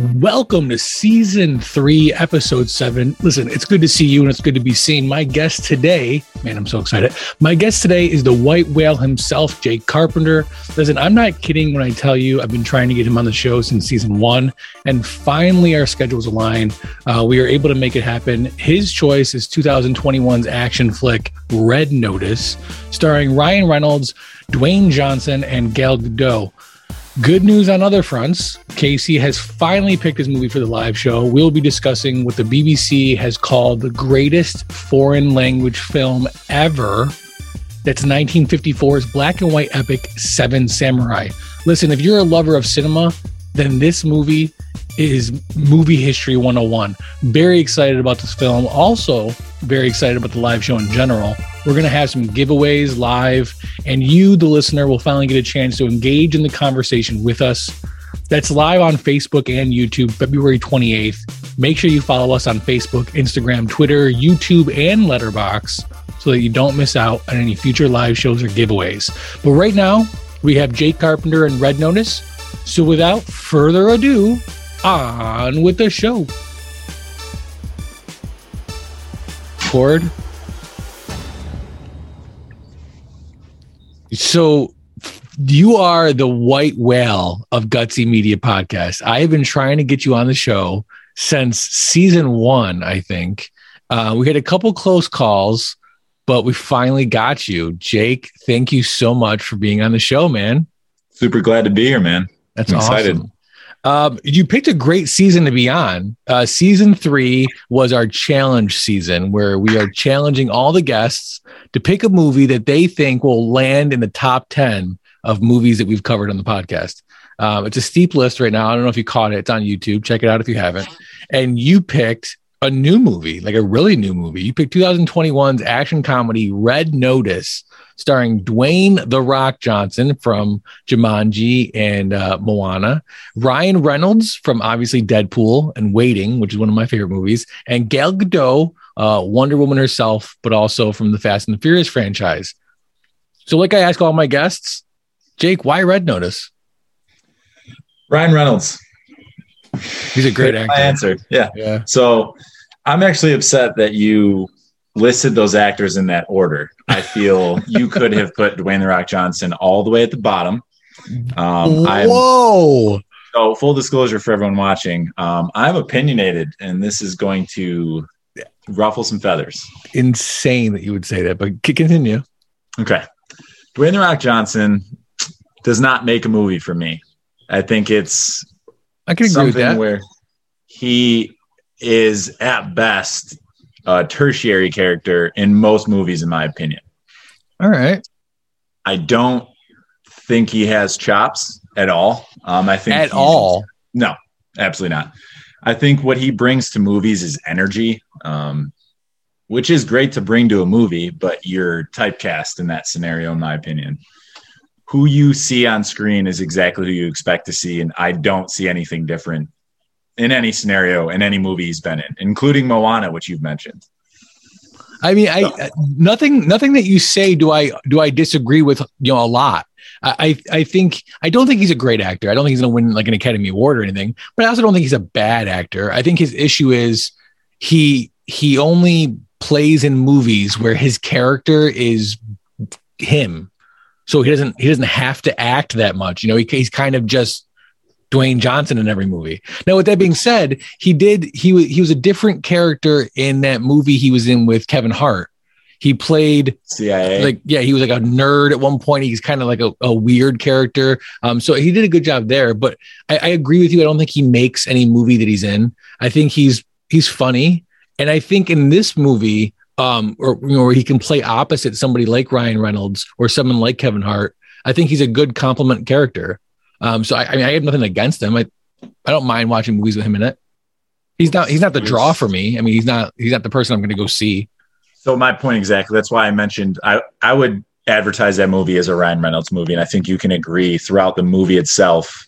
Welcome to season three, episode seven. Listen, it's good to see you and it's good to be seen. My guest today, man, I'm so excited. My guest today is the white whale himself, Jake Carpenter. Listen, I'm not kidding when I tell you I've been trying to get him on the show since season one, and finally our schedules align. Uh, we are able to make it happen. His choice is 2021's action flick, Red Notice, starring Ryan Reynolds, Dwayne Johnson, and Gal Gadot. Good news on other fronts. Casey has finally picked his movie for the live show. We'll be discussing what the BBC has called the greatest foreign language film ever. That's 1954's black and white epic Seven Samurai. Listen, if you're a lover of cinema, then this movie is movie history 101. Very excited about this film. Also, very excited about the live show in general. We're going to have some giveaways live, and you, the listener, will finally get a chance to engage in the conversation with us. That's live on Facebook and YouTube, February 28th. Make sure you follow us on Facebook, Instagram, Twitter, YouTube, and Letterboxd so that you don't miss out on any future live shows or giveaways. But right now, we have Jake Carpenter and Red Notice. So without further ado, on with the show. Cord. So you are the white whale of Gutsy Media Podcast. I have been trying to get you on the show since season one, I think. Uh, we had a couple close calls, but we finally got you. Jake, thank you so much for being on the show, man. Super glad to be here, man. That's I'm excited. Awesome. Um, you picked a great season to be on. Uh, season three was our challenge season where we are challenging all the guests to pick a movie that they think will land in the top 10 of movies that we've covered on the podcast. Um, it's a steep list right now. I don't know if you caught it. It's on YouTube. Check it out if you haven't. And you picked a new movie, like a really new movie. You picked 2021's action comedy Red Notice starring Dwayne The Rock Johnson from Jumanji and uh, Moana, Ryan Reynolds from obviously Deadpool and Waiting, which is one of my favorite movies, and Gal Gadot, uh, Wonder Woman herself, but also from the Fast and the Furious franchise. So, like I ask all my guests, Jake, why Red Notice? Ryan Reynolds. He's a great actor. My answer. Yeah. Yeah. So I'm actually upset that you listed those actors in that order. I feel you could have put Dwayne the Rock Johnson all the way at the bottom. Um, Whoa. I'm, so full disclosure for everyone watching, um, I'm opinionated, and this is going to ruffle some feathers. Insane that you would say that, but continue. Okay, Dwayne the Rock Johnson does not make a movie for me. I think it's I can agree with that. Where he is at best a tertiary character in most movies, in my opinion. All right. I don't think he has chops at all. Um, I think at all. No, absolutely not. I think what he brings to movies is energy, um, which is great to bring to a movie, but you're typecast in that scenario, in my opinion. Who you see on screen is exactly who you expect to see, and I don't see anything different in any scenario in any movie he's been in, including Moana, which you've mentioned. I mean, I nothing nothing that you say do I do I disagree with you know a lot. I I think I don't think he's a great actor. I don't think he's going to win like an Academy Award or anything. But I also don't think he's a bad actor. I think his issue is he he only plays in movies where his character is him, so he doesn't he doesn't have to act that much. You know, he, he's kind of just Dwayne Johnson in every movie. Now, with that being said, he did he was he was a different character in that movie he was in with Kevin Hart. He played CIA. Like, yeah, he was like a nerd at one point. He's kind of like a, a weird character. Um, so he did a good job there. But I, I agree with you. I don't think he makes any movie that he's in. I think he's he's funny, and I think in this movie, um, or you know, where he can play opposite somebody like Ryan Reynolds or someone like Kevin Hart. I think he's a good complement character. Um, so I, I mean, I have nothing against him. I, I don't mind watching movies with him in it. He's not, he's not the draw for me. I mean, he's not, he's not the person I'm going to go see. So my point exactly. That's why I mentioned I, I would advertise that movie as a Ryan Reynolds movie, and I think you can agree throughout the movie itself,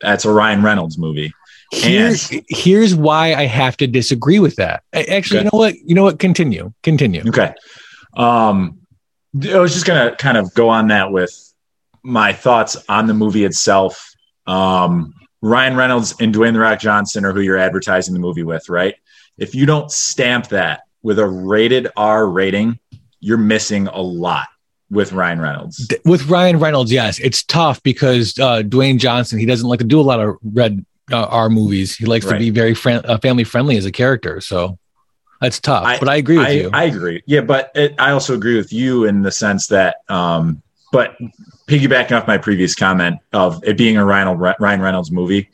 that's a Ryan Reynolds movie. Here's, here's why I have to disagree with that. Actually, okay. you know what? You know what? Continue. Continue. Okay. Um, I was just gonna kind of go on that with my thoughts on the movie itself. Um, Ryan Reynolds and Dwayne the Rock Johnson are who you're advertising the movie with, right? If you don't stamp that with a rated R rating, you're missing a lot with Ryan Reynolds. With Ryan Reynolds, yes, it's tough because uh, Dwayne Johnson he doesn't like to do a lot of red uh, R movies. He likes right. to be very friend, uh, family friendly as a character. So that's tough. I, but I agree with I, you. I agree. Yeah, but it, I also agree with you in the sense that, um, but piggybacking off my previous comment of it being a Ryan, Ryan Reynolds movie,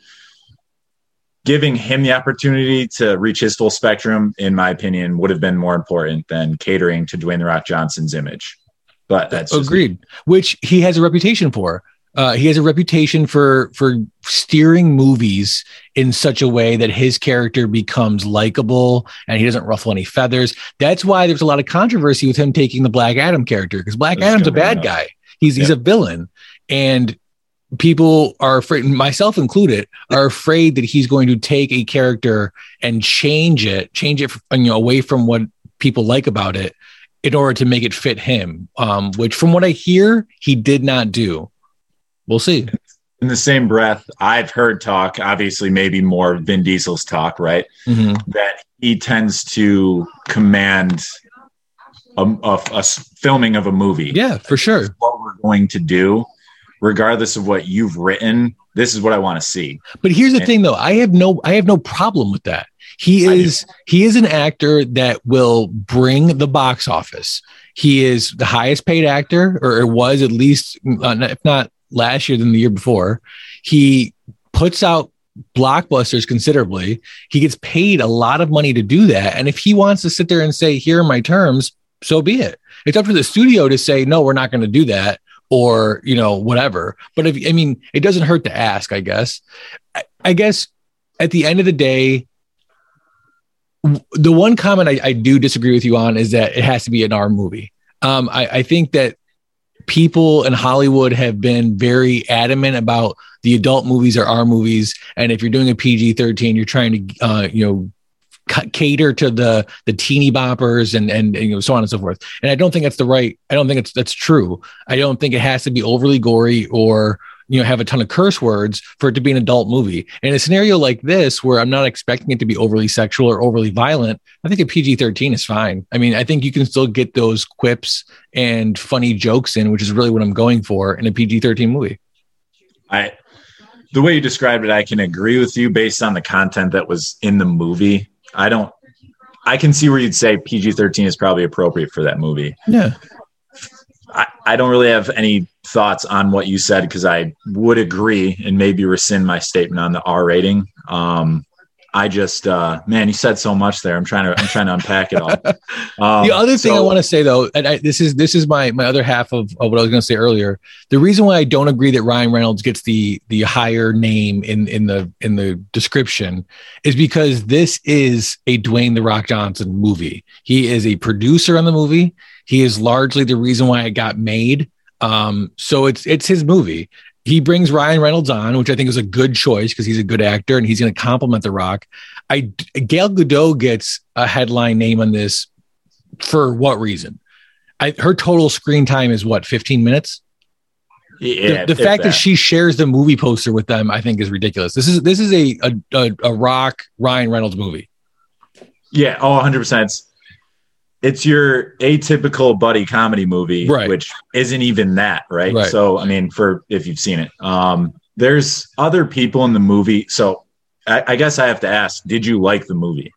giving him the opportunity to reach his full spectrum, in my opinion, would have been more important than catering to Dwayne the Rock Johnson's image. But that's agreed, which he has a reputation for. Uh, he has a reputation for for steering movies in such a way that his character becomes likable and he doesn't ruffle any feathers. That's why there's a lot of controversy with him taking the Black Adam character because Black Adam's a bad guy. He's he's a villain, and people are afraid, myself included, are afraid that he's going to take a character and change it, change it, you know, away from what people like about it, in order to make it fit him. Um, which, from what I hear, he did not do. We'll see. In the same breath, I've heard talk, obviously, maybe more Vin Diesel's talk, right? Mm-hmm. That he tends to command a, a, a, filming of a movie. Yeah, for sure. What we're going to do, regardless of what you've written, this is what I want to see. But here's the and, thing, though. I have no, I have no problem with that. He is, he is an actor that will bring the box office. He is the highest paid actor, or it was at least, uh, if not last year than the year before. He puts out blockbusters considerably. He gets paid a lot of money to do that. And if he wants to sit there and say, here are my terms, so be it. It's up to the studio to say, no, we're not going to do that or, you know, whatever. But if, I mean, it doesn't hurt to ask, I guess. I, I guess at the end of the day, the one comment I, I, do disagree with you on is that it has to be an R movie. Um, I, I think that people in Hollywood have been very adamant about the adult movies are R movies, and if you're doing a PG thirteen, you're trying to uh, you know cater to the the teeny boppers and, and, and you know so on and so forth. And I don't think that's the right. I don't think it's that's true. I don't think it has to be overly gory or you know have a ton of curse words for it to be an adult movie. In a scenario like this, where I'm not expecting it to be overly sexual or overly violent, I think a PG-13 is fine. I mean, I think you can still get those quips and funny jokes in, which is really what I'm going for in a PG-13 movie. I the way you described it, I can agree with you based on the content that was in the movie. I don't. I can see where you'd say PG thirteen is probably appropriate for that movie. Yeah. I, I don't really have any thoughts on what you said because I would agree and maybe rescind my statement on the R rating. Um, I just, uh, man, you said so much there. I'm trying to, I'm trying to unpack it all. Um, the other thing so, I want to say though, and I, this is, this is my, my other half of, of what I was going to say earlier. The reason why I don't agree that Ryan Reynolds gets the, the higher name in, in the, in the description is because this is a Dwayne the Rock Johnson movie. He is a producer on the movie. He is largely the reason why it got made. Um, so it's, it's his movie he brings Ryan Reynolds on, which I think is a good choice because he's a good actor and he's going to complement The Rock. I Gal Gadot gets a headline name on this for what reason? I, her total screen time is what 15 minutes. Yeah, the, the fact that. that. she shares the movie poster with them, I think, is ridiculous. This is this is a a, a, a Rock Ryan Reynolds movie. Yeah, oh, 100 percent it's your atypical buddy comedy movie, right. which isn't even that, right? right? So, I mean, for if you've seen it, um, there's other people in the movie. So, I, I guess I have to ask: Did you like the movie?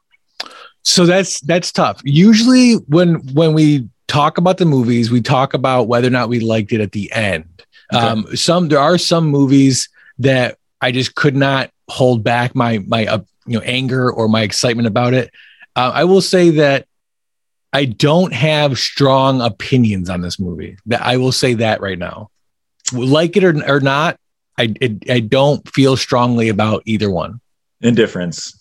So that's that's tough. Usually, when when we talk about the movies, we talk about whether or not we liked it at the end. Okay. Um, some there are some movies that I just could not hold back my my uh, you know anger or my excitement about it. Uh, I will say that I don't have strong opinions on this movie. That I will say that right now. Like it or, or not, I it, I don't feel strongly about either one. Indifference.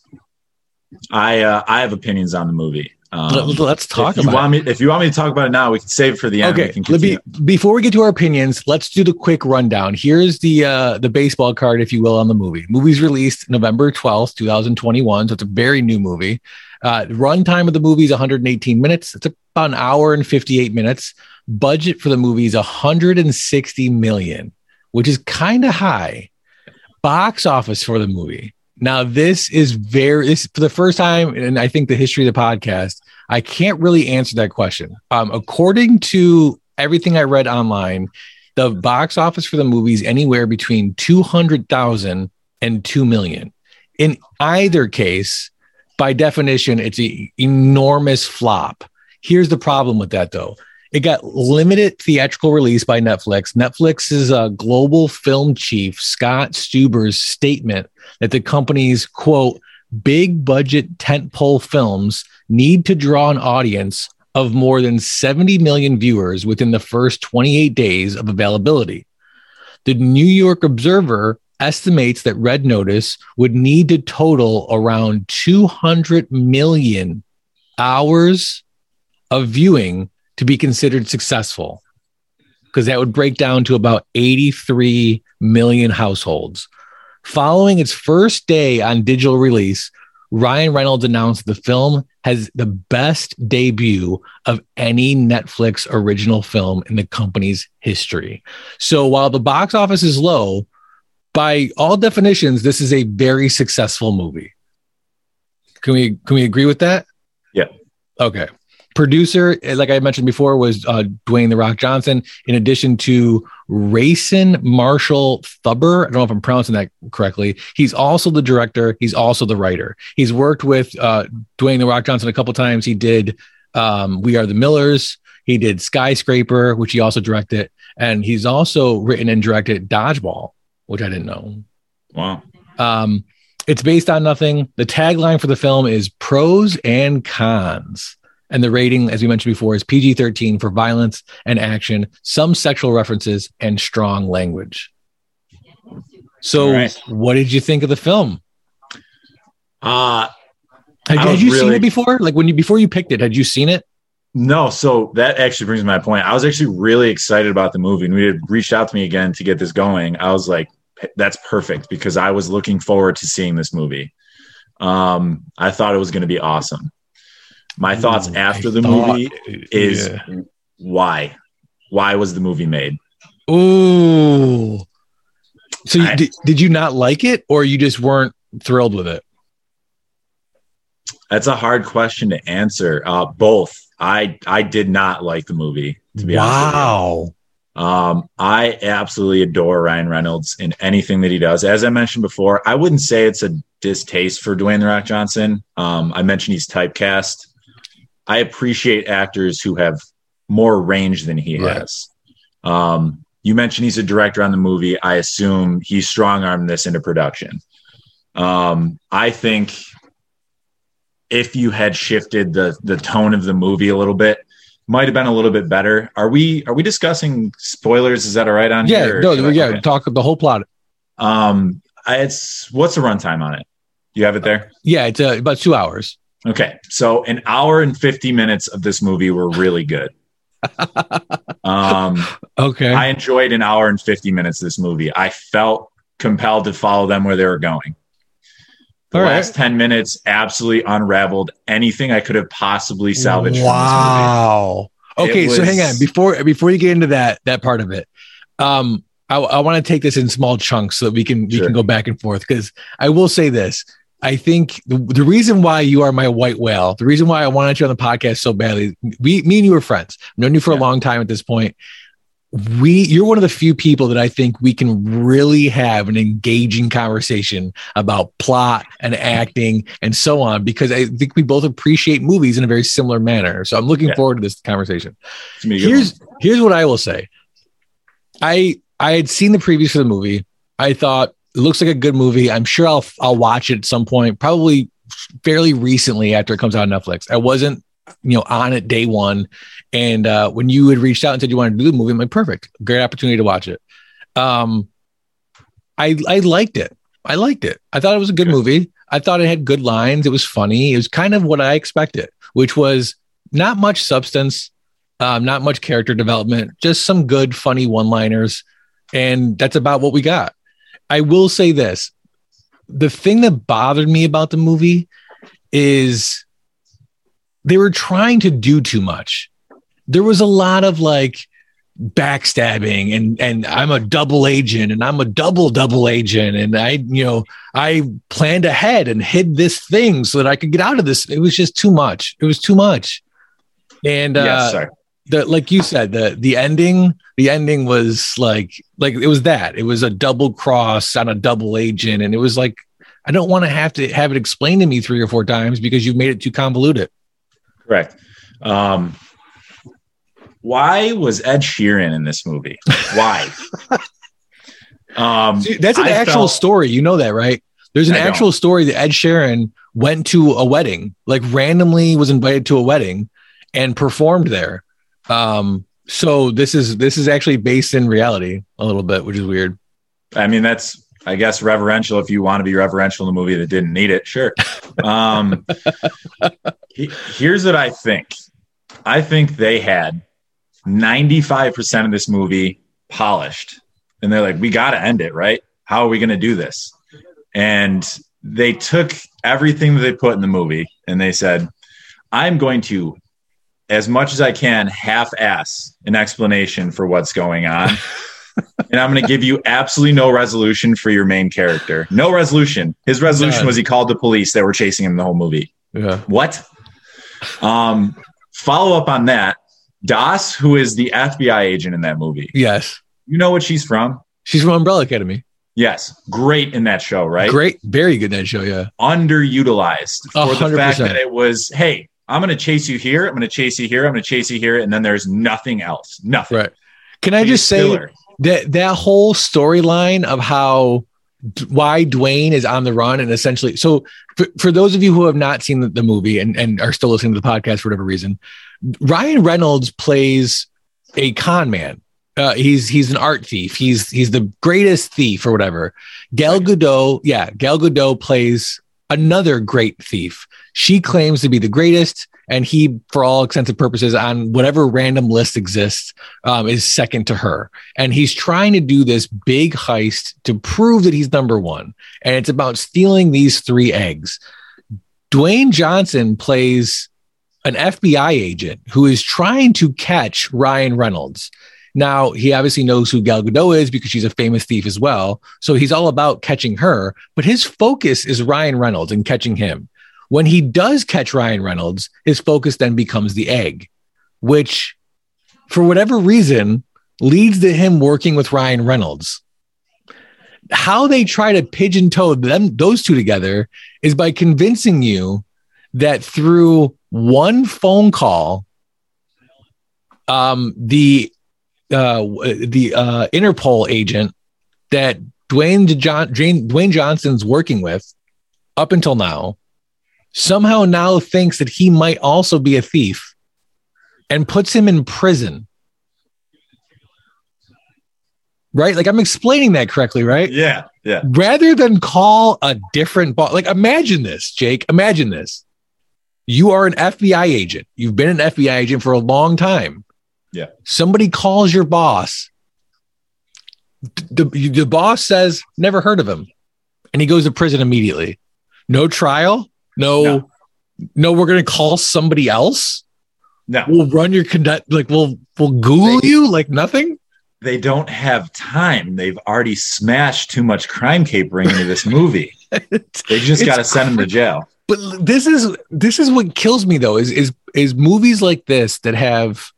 I uh, I have opinions on the movie. Um, let's talk if about. You want me, if you want me to talk about it now, we can save it for the end. Okay. Be, before we get to our opinions, let's do the quick rundown. Here's the uh, the baseball card, if you will, on the movie. Movie's released November twelfth, two thousand twenty one. So it's a very new movie. Uh, runtime of the movie is 118 minutes. It's about an hour and 58 minutes. Budget for the movie is 160 million, which is kind of high. box office for the movie. Now, this is very, this for the first time, and I think the history of the podcast, I can't really answer that question. Um, according to everything I read online, the box office for the movie is anywhere between 200,000 and 2 million. In either case, by definition, it's an enormous flop. Here's the problem with that, though. It got limited theatrical release by Netflix. Netflix's uh, global film chief, Scott Stuber's statement that the company's quote, big budget tentpole films need to draw an audience of more than 70 million viewers within the first 28 days of availability. The New York Observer estimates that Red Notice would need to total around 200 million hours of viewing to be considered successful, because that would break down to about 83 million households. Following its first day on digital release, Ryan Reynolds announced the film has the best debut of any Netflix original film in the company's history. So while the box office is low, by all definitions, this is a very successful movie. Can we can we agree with that? Yeah. Okay. Producer, like I mentioned before, was uh, Dwayne the Rock Johnson. In addition to Rawson Marshall Thurber, I don't know if I'm pronouncing that correctly. He's also the director. He's also the writer. He's worked with uh, Dwayne the Rock Johnson a couple times. He did um, We Are the Millers. He did Skyscraper, which he also directed, and he's also written and directed Dodgeball, which I didn't know. Wow. Um, it's based on nothing. The tagline for the film is pros and cons. And the rating, as we mentioned before, is PG 13 for violence and action, some sexual references, and strong language. So, right. what did you think of the film? Uh, had, had you really... seen it before? Like when you before you picked it, had you seen it? No, so that actually brings my point. I was actually really excited about the movie, and we had reached out to me again to get this going. I was like, "That's perfect," because I was looking forward to seeing this movie. Um, I thought it was going to be awesome. My thoughts Ooh, after I the thought, movie is yeah. why? Why was the movie made? Ooh. So I, did, did you not like it or you just weren't thrilled with it? That's a hard question to answer. Uh, both. I I did not like the movie to be wow. honest. Wow. Um, I absolutely adore Ryan Reynolds in anything that he does. As I mentioned before, I wouldn't say it's a distaste for Dwayne the Rock Johnson. Um, I mentioned he's typecast. I appreciate actors who have more range than he right. has. Um, you mentioned he's a director on the movie. I assume he strong armed this into production. Um, I think if you had shifted the the tone of the movie a little bit, might have been a little bit better. Are we are we discussing spoilers? Is that all right on here? yeah, here? No, yeah, okay. talk the whole plot. Um, it's what's the runtime on it? You have it there? Yeah, it's uh, about two hours. Okay. So an hour and 50 minutes of this movie were really good. um, okay. I enjoyed an hour and 50 minutes of this movie. I felt compelled to follow them where they were going. The All last right. 10 minutes absolutely unraveled anything I could have possibly salvaged wow. Okay, was... so hang on before before you get into that that part of it. Um I, I want to take this in small chunks so that we can we sure. can go back and forth because I will say this I think the, the, reason why you are my white whale, the reason why I wanted you on the podcast so badly, we, me and you were friends. I've known you for yeah. a long time at this point. We, you're one of the few people that I think we can really have an engaging conversation about plot and acting and so on, because I think we both appreciate movies in a very similar manner. So I'm looking yeah. forward to this conversation. Here's, here's what I will say. I, I had seen the previews for the movie. I thought it looks like a good movie. I'm sure I'll I'll watch it at some point, probably fairly recently after it comes out on Netflix. I wasn't, you know, on it day one. And uh, when you had reached out and said you wanted to do the movie, I'm like, perfect, great opportunity to watch it. Um, I I liked it. I liked it. I thought it was a good movie. I thought it had good lines. It was funny. It was kind of what I expected, which was not much substance, um, not much character development, just some good, funny one-liners, and that's about what we got. I will say this the thing that bothered me about the movie is they were trying to do too much. There was a lot of like backstabbing and and I'm a double agent and I'm a double double agent and I you know I planned ahead and hid this thing so that I could get out of this. It was just too much. It was too much. And uh yes, sir. the like you said the the ending the ending was like like it was that. It was a double cross on a double agent and it was like I don't want to have to have it explained to me three or four times because you've made it too convoluted Correct. Um, why was Ed Sheeran in this movie? Why? um, See, that's an I actual felt- story. You know that, right? There's an I don't. actual story that Ed Sheeran went to a wedding, like randomly was invited to a wedding and performed there. Um, so this is this is actually based in reality a little bit, which is weird. I mean, that's I guess reverential if you want to be reverential in a movie that didn't need it. Sure. Um, he- here's what I think. I think they had 95% of this movie polished, and they're like, "We got to end it, right? How are we going to do this?" And they took everything that they put in the movie and they said, "I'm going to." As much as I can, half-ass an explanation for what's going on, and I'm going to give you absolutely no resolution for your main character. No resolution. His resolution was he called the police that were chasing him the whole movie. Yeah. What? Um, follow up on that. Das, who is the FBI agent in that movie, Yes. you know what she's from? She's from Umbrella Academy. Yes, great in that show, right? Great, very good in that show. Yeah. Underutilized for the fact that it was, hey, I'm going to chase you here. I'm going to chase you here. I'm going to chase you here, and then there's nothing else. Nothing. Right. Can I just say killer. That that whole storyline of how why Dwayne is on the run and essentially so for, for those of you who have not seen the, the movie and, and are still listening to the podcast for whatever reason, Ryan Reynolds plays a con man. Uh, he's he's an art thief. He's he's the greatest thief or whatever. Gal. Gadot, yeah, Gal Gadot plays another great thief. She claims to be the greatest, and he, for all intents and purposes, on whatever random list exists, um, is second to her. And he's trying to do this big heist to prove that he's number one. And it's about stealing these three eggs. Dwayne Johnson plays an FBI agent who is trying to catch Ryan Reynolds. Now, he obviously knows who Gal Gadot is because she's a famous thief as well. So he's all about catching her, but his focus is Ryan Reynolds and catching him. When he does catch Ryan Reynolds, his focus then becomes the egg, which for whatever reason leads to him working with Ryan Reynolds. How they try to pigeon toe them those two together is by convincing you that through one phone call, um, the uh, the uh, Interpol agent that Dwayne John Dwayne Dwayne Johnson's working with up until now somehow now thinks that he might also be a thief and puts him in prison. Right? Like I'm explaining that correctly, right? Yeah, yeah. rather than call a different boss, like imagine this, Jake. Imagine this. You are an FBI agent. You've been an FBI agent for a long time. Yeah. Somebody calls your boss. The, the, boss says, never heard of him. And he goes to prison immediately. No trial. No, no, No. we're going to call somebody else. No, We'll run your conduct. Like we'll, we'll Google They- you like nothing. they don't have time. They've already smashed too much crime capering into this movie. They just got to send him to jail. but this is this is what kills me though is is is movies like this that have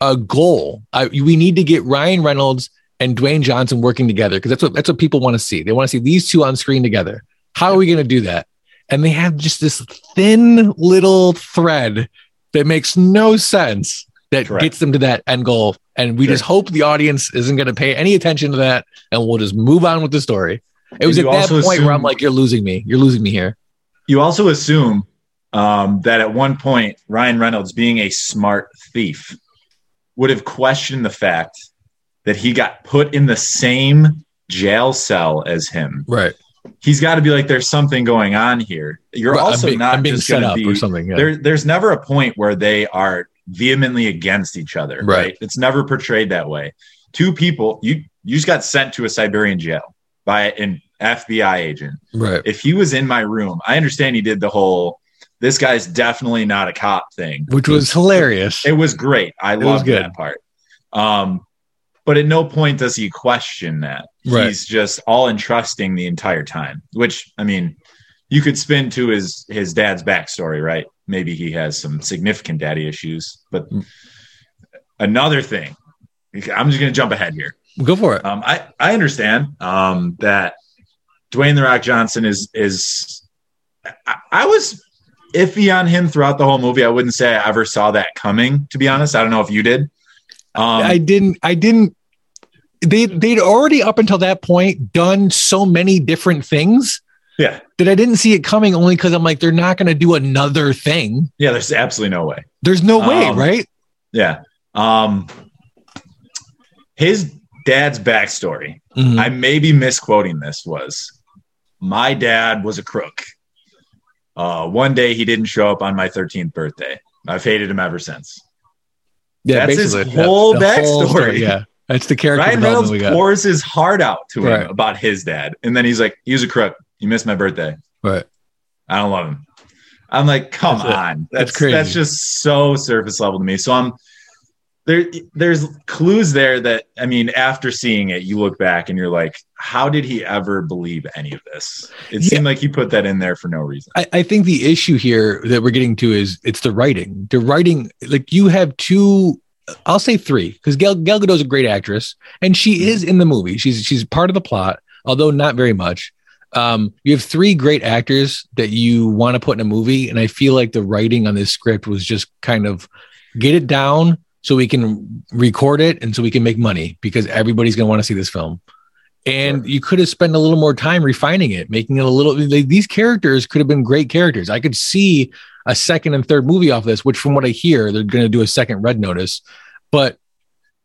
a goal. I, we need to get ryan reynolds and dwayne johnson working together because that's what that's what people want to see. They want to see these two on screen together. How are we going to do that? And they have just this thin little thread that makes no sense that Correct. gets them to that end goal. And we Sure. just hope the audience isn't going to pay any attention to that and we'll just move on with the story. It was at that point where i'm like you're losing me. You're losing me here. You also assume um, that at one point, Ryan Reynolds, being a smart thief, would have questioned the fact that he got put in the same jail cell as him. right He's got to be like, there's something going on here. You're also being, not just set going to up be or something. Yeah. there, there's never a point where they are vehemently against each other Right. right. it's never portrayed that way two people you you just got sent to a siberian jail by an fbi agent right. if he was in my room i understand he did the whole this guy's definitely not a cop thing Which was hilarious. it was great i love that part Um, but at no point does he question that. Right. He's just all entrusting the entire time, which I mean, you could spin to his his dad's backstory, right? Maybe he has some significant daddy issues, but Mm. another thing, I'm just gonna jump ahead here. Go for it. Um, I I understand um, that Dwayne the Rock Johnson is is I, I was iffy on him throughout the whole movie. I wouldn't say I ever saw that coming. To be honest, I don't know if you did. Um, I didn't. I didn't. They they'd already up until that point done so many different things yeah, that I didn't see it coming. Only because I'm like, they're not going to do another thing. yeah. There's absolutely no way. There's no way, Um, right? Yeah. Um, his dad's backstory. Mhm. I may be misquoting this. Was my dad was a crook. Uh, one day he didn't show up on my 13th birthday. I've hated him ever since. yeah, that's his whole backstory. story, yeah, that's the character Ryan development we Reynolds got. pours his heart out to him about his dad, and then he's like, "He was a crook. You missed my birthday. Right. I don't love him." I'm like, "Come That's it. on, That's that's crazy. That's just so surface level to me." So I'm there. There's clues there that I mean, after seeing it, you look back and you're like, "How did he ever believe any of this?" It Yeah. seemed like he put that in there for no reason. I, I think the issue here that we're getting to is it's the writing. The writing, like you have two, I'll say three, because Gal, Gal Gadot's a great actress, and she is in the movie. She's she's part of the plot, although not very much. Um, you have three great actors that you want to put in a movie, and I feel like the writing on this script was just kind of get it down so we can record it and so we can make money because everybody's going to want to see this film. And Sure. you could have spent a little more time refining it, making it a little. Like, these characters could have been great characters. I could see a second and third movie off this, which, from what I hear, they're going to do a second Red Notice. But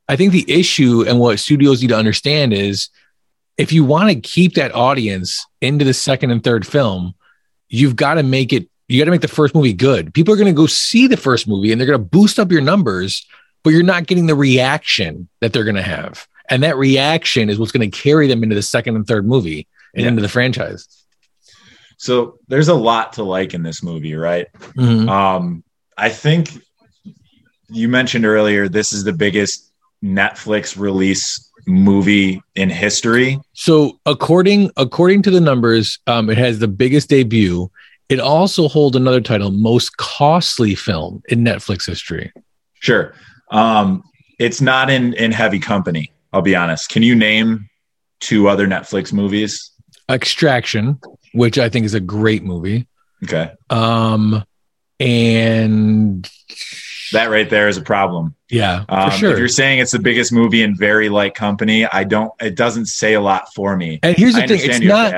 I think the issue and what studios need to understand is if you want to keep that audience into the second and third film, you've got to make it. You got to make the first movie good. People are going to go see the first movie and they're going to boost up your numbers, but you're not getting the reaction that they're going to have. And that reaction is what's going to carry them into the second and third movie and Yeah. into the franchise. So there's a lot to like in this movie, right? Mhm. Um, I think you mentioned earlier this is the biggest Netflix release movie in history. So according according to the numbers, um, it has the biggest debut. It also holds another title, most costly film in Netflix history. Sure. Um, it's not in in heavy company. I'll be honest. Can you name two other Netflix movies? Extraction, which I think is a great movie. Okay, Um, and that right there is a problem. yeah, Um, for sure. If you're saying it's the biggest movie in very light company, I don't. It doesn't say a lot for me. and here's I the thing: it's not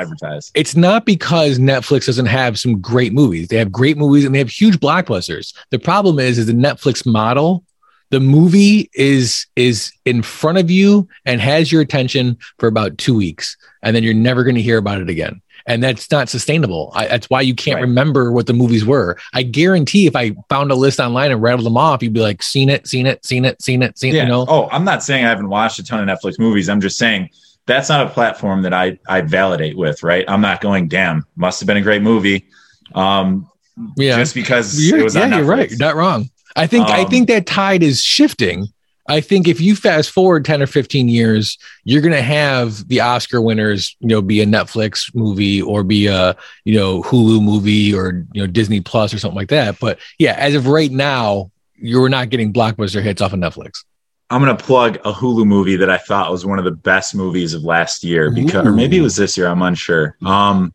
it's not because Netflix doesn't have some great movies. They have great movies and they have huge blockbusters. The problem is, is the Netflix model. The movie is is in front of you and has your attention for about two weeks, and then you're never going to hear about it again. And that's not sustainable. I, that's why you can't Right. remember what the movies were. I guarantee if I found a list online and rattled them off, you'd be like, "Seen it, seen it, seen it, seen it, seen it." Yeah. You know, Oh, I'm not saying I haven't watched a ton of Netflix movies. I'm just saying that's not a platform that I I validate with. Right. I'm not going. Damn, must have been a great movie. Um, yeah. just because You're, it was yeah, you're right. You're not wrong. I think I Um, think that tide is shifting. I think if you fast forward 10 or 15 years, you're going to have the Oscar winners, you know, be a Netflix movie or be a, you know, Hulu movie or, you know, Disney Plus or something like that. But yeah, as of right now, you're not getting blockbuster hits off of Netflix. I'm gonna plug a Hulu movie that I thought was one of the best movies of last year because, or maybe it was this year. I'm unsure. Um,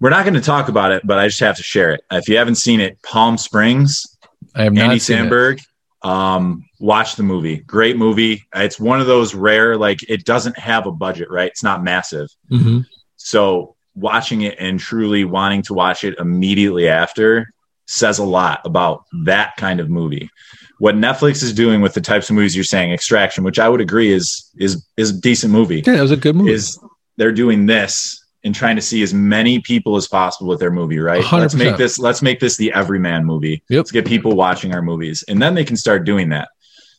we're not going to talk about it, but I just have to share it. If you haven't seen it, Palm Springs, I have not Andy. Samberg. Um, watch the movie. Great movie. It's one of those rare, like it doesn't have a budget, right? It's not massive. Mhm. So watching it and truly wanting to watch it immediately after says a lot about that kind of movie. What Netflix is doing with the types of movies you're saying, Extraction, which I would agree is is is a decent movie, Yeah, it was a good movie. is they're doing this and trying to see as many people as possible with their movie, right? Let's make this let's make this the everyman movie. Yep. Let's get people watching our movies. And then they can start doing that.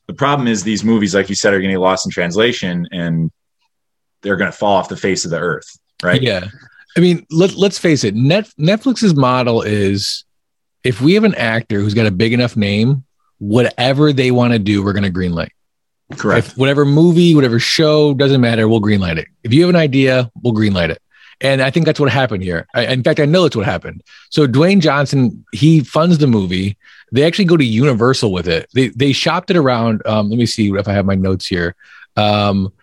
The problem is these movies, like you said, are gonna lost in translation and they're gonna fall off the face of the earth, right? Yeah. I mean, let, let's face it. Net, Netflix's model is if we have an actor who's got a big enough name, whatever they want to do, we're going to greenlight. Correct. If whatever movie, whatever show, doesn't matter, we'll greenlight it. If you have an idea, we'll greenlight it. And I think that's what happened here. I, in fact, I know it's what happened. So Dwayne Johnson, he funds the movie. They actually go to Universal with it. They they shopped it around. Um, let me see if I have my notes here. Um,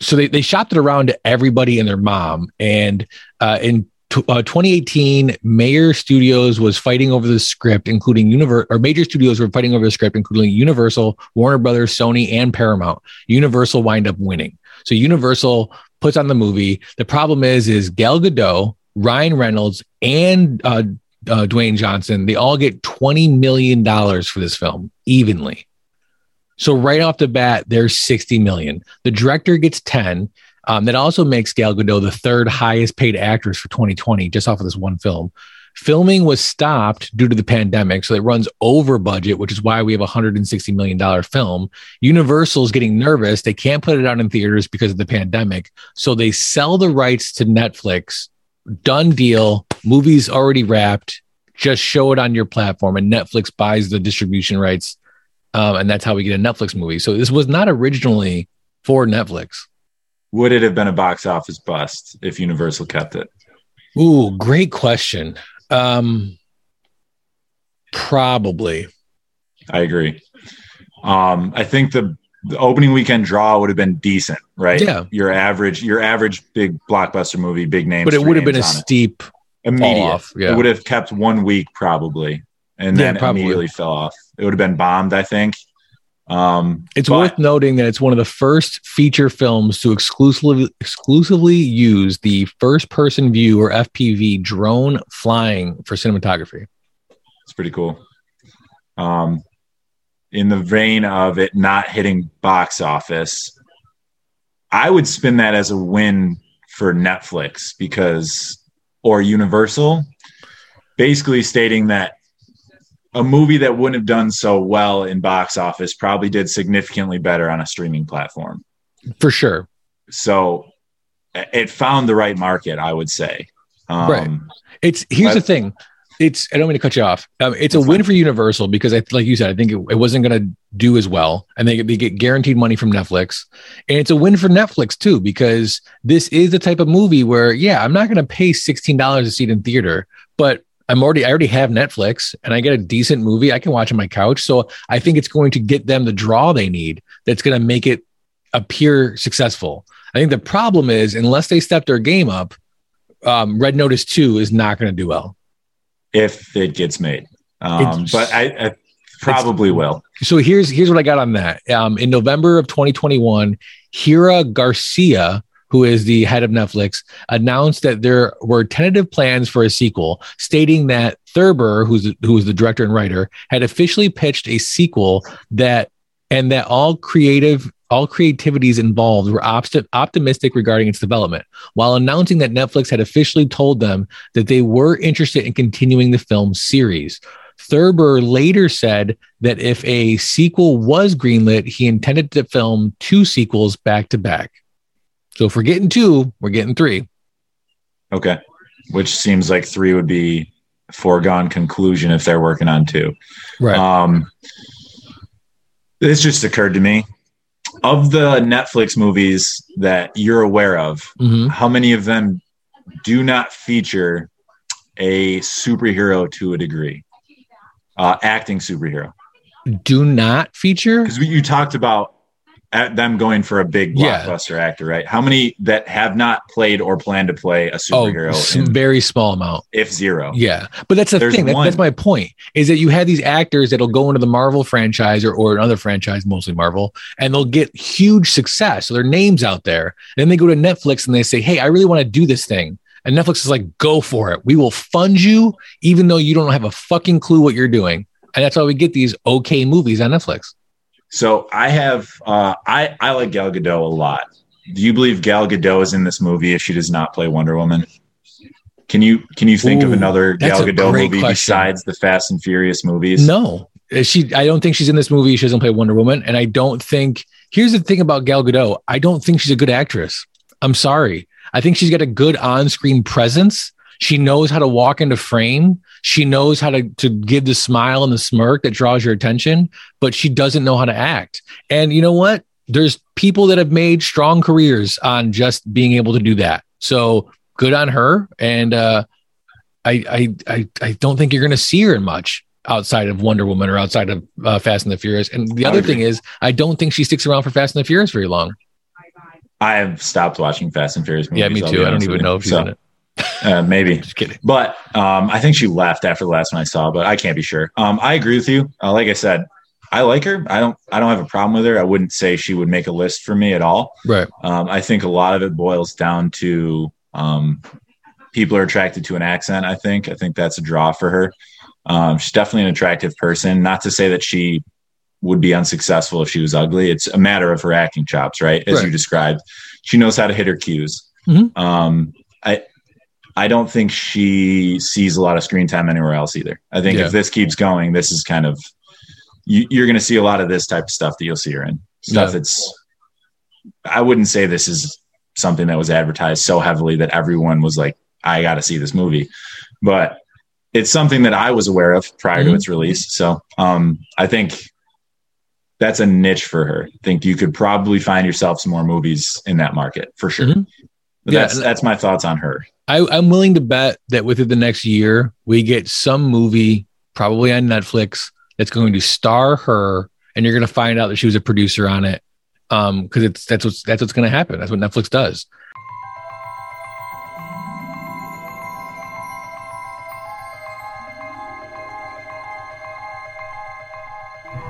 so they, they shopped it around to everybody and their mom. And uh, in t- uh, 2018, Major Studios was fighting over the script, including Univer- or Major Studios were fighting over the script, including Universal, Warner Brothers, Sony, and Paramount. Universal wind up winning. So Universal puts on the movie. The problem is, is Gal Gadot, Ryan Reynolds, and uh, uh, Dwayne Johnson, they all get $20 million for this film evenly. So right off the bat, there's 60 million. The director gets 10. Um, that also makes Gal Gadot the third highest paid actress for 2020, just off of this one film. Filming was stopped due to the pandemic, so it runs over budget, which is why we have a $160 million film. Universal is getting nervous. They can't put it out in theaters because of the pandemic. So they sell the rights to Netflix. Done deal. Movie's already wrapped. Just show it on your platform, and Netflix buys the distribution rights um, and that's how we get a Netflix movie. So this was not originally for Netflix. Would it have been a box office bust if Universal kept it? Ooh, great question. Um, probably. I agree. Um, I think the, the opening weekend draw would have been decent, right? Yeah. Your average, your average big blockbuster movie, big name, but it would have been a steep immediate. Off, yeah. It would have kept one week probably, and then yeah, immediately fell off it would have been bombed, I think. Um, it's but, worth noting that it's one of the first feature films to exclusively exclusively use the first person view or FPV drone flying for cinematography. It's pretty cool. Um, in the vein of it not hitting box office, I would spin that as a win for Netflix because or Universal, basically stating that a movie that wouldn't have done so well in box office probably did significantly better on a streaming platform. For sure. So it found the right market, I would say. Um, right. It's here's but, the thing. It's I don't mean to cut you off. Um, it's a win for Universal because I like you said, I think it, it wasn't going to do as well, and they they get guaranteed money from Netflix, and it's a win for Netflix too because this is the type of movie where yeah, I'm not going to pay sixteen dollars a seat in theater, but I'm already I already have Netflix and I get a decent movie I can watch on my couch. So I think it's going to get them the draw they need that's going to make it appear successful. I think the problem is unless they step their game up, um, Red Notice 2 is not going to do well. If it gets made. Um, but I, I probably will. So here's here's what I got on that. Um, in November of 2021, Hiram Garcia who is the head of Netflix, announced that there were tentative plans for a sequel, stating that Thurber, who's who was the director and writer, had officially pitched a sequel that and that all creative all creativities involved were optimistic regarding its development, while announcing that Netflix had officially told them that they were interested in continuing the film series. Thurber later said that if a sequel was greenlit, he intended to film two sequels back to back. So if we're getting two, we're getting three. Okay. Which seems like three would be foregone conclusion if they're working on two. Right. Um, this just occurred to me. Of the Netflix movies that you're aware of, mm-hmm. how many of them do not feature a superhero to a degree? Uh, acting superhero. Do not feature? Because you talked about at them going for a big blockbuster yeah. actor, right? How many that have not played or plan to play a oh, superhero? Oh, very small amount, if zero. Yeah, but that's the There's thing. That, that's my point. Is that you have these actors that'll go into the Marvel franchise or, or another franchise, mostly Marvel, and they'll get huge success. So their names out there. And then they go to Netflix and they say, "Hey, I really want to do this thing." And Netflix is like, "Go for it. We will fund you, even though you don't have a fucking clue what you're doing." And that's why we get these okay movies on Netflix. So I have uh, I I like Gal Gadot a lot. Do you believe Gal Gadot is in this movie if she does not play Wonder Woman? Can you can you think Ooh, of another Gal Gadot movie question. besides the Fast and Furious movies? No, she. I don't think she's in this movie. She doesn't play Wonder Woman, and I don't think. Here's the thing about Gal Gadot. I don't think she's a good actress. I'm sorry. I think she's got a good on-screen presence. She knows how to walk into frame. She knows how to, to give the smile and the smirk that draws your attention, but she doesn't know how to act. And you know what? there's people that have made strong careers on just being able to do that. So good on her. And uh, I, I, I, I don't think you're going to see her in much outside of Wonder Woman or outside of uh, Fast and the Furious. And the other thing is, I don't think she sticks around for Fast and the Furious very long. I have stopped watching Fast and Furious movies. Yeah, me too. I don't even know if she's so, in it. Uh, maybe. Just kidding. But um, I think she left after the last one I saw, but I can't be sure. Um, I agree with you. Uh, like I said, I like her. I don't. I don't have a problem with her. I wouldn't say she would make a list for me at all. Right. Um, I think a lot of it boils down to um, people are attracted to an accent. I think. I think that's a draw for her. Um, she's definitely an attractive person. Not to say that she would be unsuccessful if she was ugly. It's a matter of her acting chops, right? As right. you described, she knows how to hit her cues. Mm-hmm. Um, I I don't think she sees a lot of screen time anywhere else either. I think yeah. if this keeps going, this is kind of you, are going to see a lot of this type of stuff that you'll see her in stuff yeah. that's. I wouldn't say this is something that was advertised so heavily that everyone was like, "I got to see this movie," but it's something that I was aware of prior mm-hmm. to its release. So um, I think that's a niche for her. I think you could probably find yourself some more movies in that market for sure. Mm-hmm. Yeah, that's that's my thoughts on her. I, I'm willing to bet that within the next year we get some movie, probably on Netflix, that's going to star her, and you're going to find out that she was a producer on it. Um, because it's that's what's that's what's going to happen. That's what Netflix does.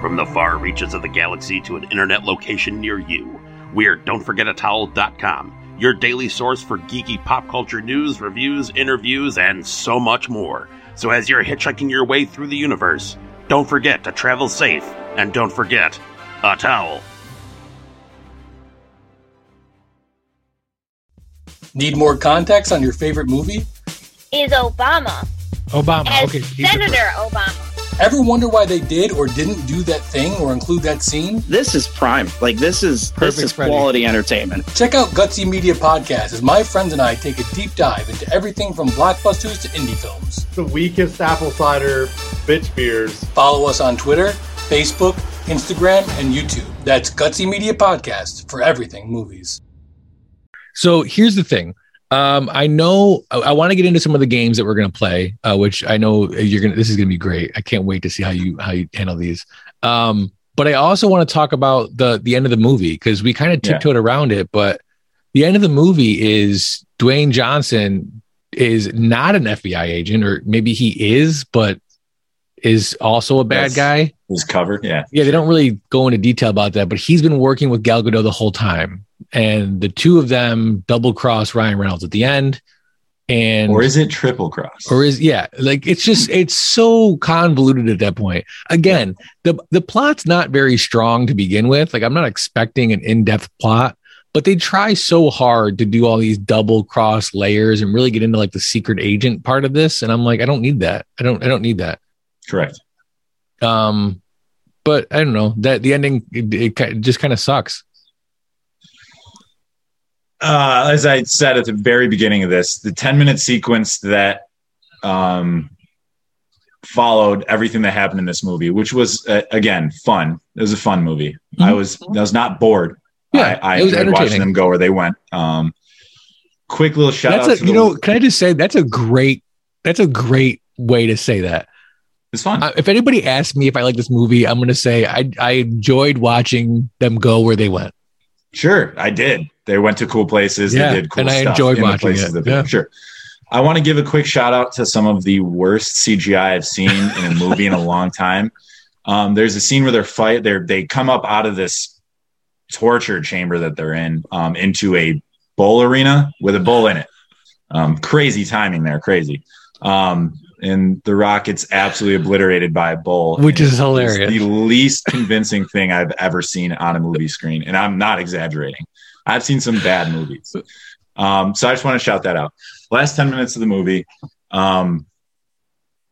From the far reaches of the galaxy to an internet location near you, we're Don'tForgetATowel.com, your daily source for geeky pop culture news, reviews, interviews, and so much more. So as you're hitchhiking your way through the universe, don't forget to travel safe, and don't forget a towel. Need more context on your favorite movie? Is Obama. Obama, As okay. Senator Obama. Ever wonder why they did or didn't do that thing or include that scene? This is prime. Like this is Perfect this is Freddy. quality entertainment. Check out Gutsy Media Podcast as my friends and I take a deep dive into everything from blockbusters to indie films. The weakest apple cider bitch beers. Follow us on Twitter, Facebook, Instagram, and YouTube. That's Gutsy Media Podcast for everything movies. So here's the thing. Um, I know I, I want to get into some of the games that we're going to play, uh, which I know you're going to, this is going to be great. I can't wait to see how you, how you handle these. Um, but I also want to talk about the, the end of the movie because we kind of tiptoed yeah. around it, but the end of the movie is Dwayne Johnson is not an FBI agent, or maybe he is, but is also a bad guy. He's covered. Yeah. Yeah. They don't really go into detail about that, but he's been working with Gal Gadot the whole time and the two of them double cross Ryan Reynolds at the end. And or is it triple cross? Or is yeah, like it's just it's so convoluted at that point. Again, the the plot's not very strong to begin with. Like I'm not expecting an in-depth plot, but they try so hard to do all these double cross layers and really get into like the secret agent part of this. And I'm like, I don't need that. I don't I don't need that. Correct. Um, but I don't know that the ending it, it just kind of sucks uh, as I said at the very beginning of this, the 10 minute sequence that um, followed everything that happened in this movie, which was uh, again fun. It was a fun movie. Mm-hmm. I was I was not bored. Yeah, I, I enjoyed watching them go where they went. Um, quick little shout that's out. A, you know, can I just say that's a great that's a great way to say that. It's fun. Uh, if anybody asks me if I like this movie, I'm going to say I I enjoyed watching them go where they went. Sure, I did. They went to cool places. Yeah, they did cool and I enjoyed watching it. Yeah. Sure. I want to give a quick shout out to some of the worst CGI I've seen in a movie in a long time. Um, there's a scene where they're fight. They they come up out of this torture chamber that they're in um, into a bowl arena with a bowl in it. Um, crazy timing there, crazy. Um, and The Rock gets absolutely obliterated by a bull, which is hilarious. The least convincing thing I've ever seen on a movie screen, and I'm not exaggerating. I've seen some bad movies, um, so I just want to shout that out. Last ten minutes of the movie, um,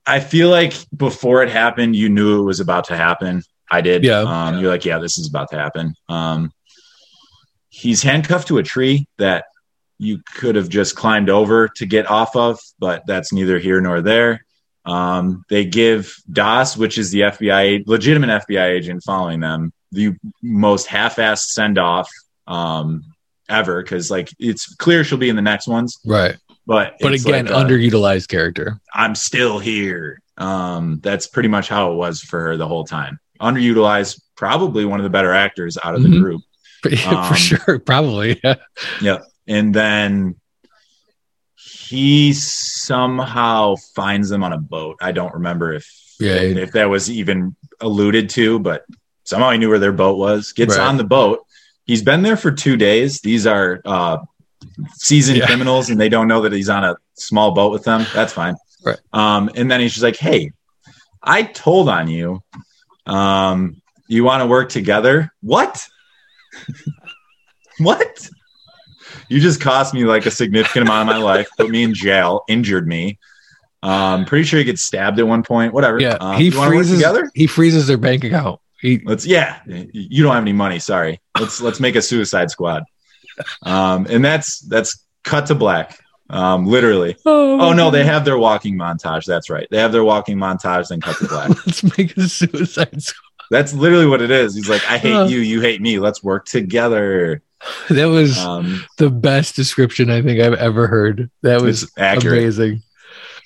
I feel like before it happened, you knew it was about to happen. I did. Yeah. Um, you're like, yeah, this is about to happen. Um, he's handcuffed to a tree that you could have just climbed over to get off of, but that's neither here nor there. Um, they give Das, which is the FBI legitimate FBI agent following them, the most half-assed send-off um, ever because like it's clear she'll be in the next ones, right? But but again, like, uh, underutilized character. I'm still here. Um, that's pretty much how it was for her the whole time. Underutilized, probably one of the better actors out of the mm-hmm. group. Um, for sure, probably. Yeah. And then he somehow finds them on a boat. I don't remember if yeah, if that was even alluded to, but somehow he knew where their boat was. Gets right. on the boat. He's been there for two days. These are uh, seasoned yeah. criminals, and they don't know that he's on a small boat with them. That's fine. Right. Um, and then he's just like, "Hey, I told on you. Um, you want to work together? What? what? You just cost me like a significant amount of my life, put me in jail, injured me. Um, pretty sure he gets stabbed at one point. Whatever. Yeah, um, he freezes. Together? He freezes their bank account. He, let's. Yeah, you don't have any money. Sorry. Let's let's make a Suicide Squad. Um, and that's that's cut to black. Um, literally. Oh, oh no, they have their walking montage. That's right. They have their walking montage, then cut to black. let's make a Suicide Squad. That's literally what it is. He's like, I hate uh, you, you hate me. Let's work together. That was um, the best description I think I've ever heard. That was amazing.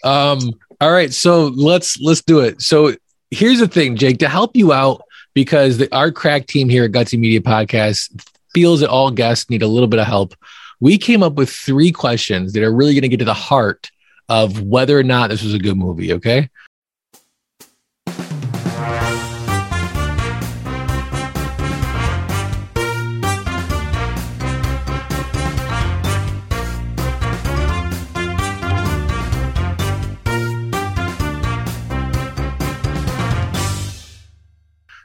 Um, all right, so let's let's do it. So here's the thing, Jake, to help you out because the our crack team here at Gutsy Media Podcast feels that all guests need a little bit of help. We came up with three questions that are really going to get to the heart of whether or not this was a good movie. Okay.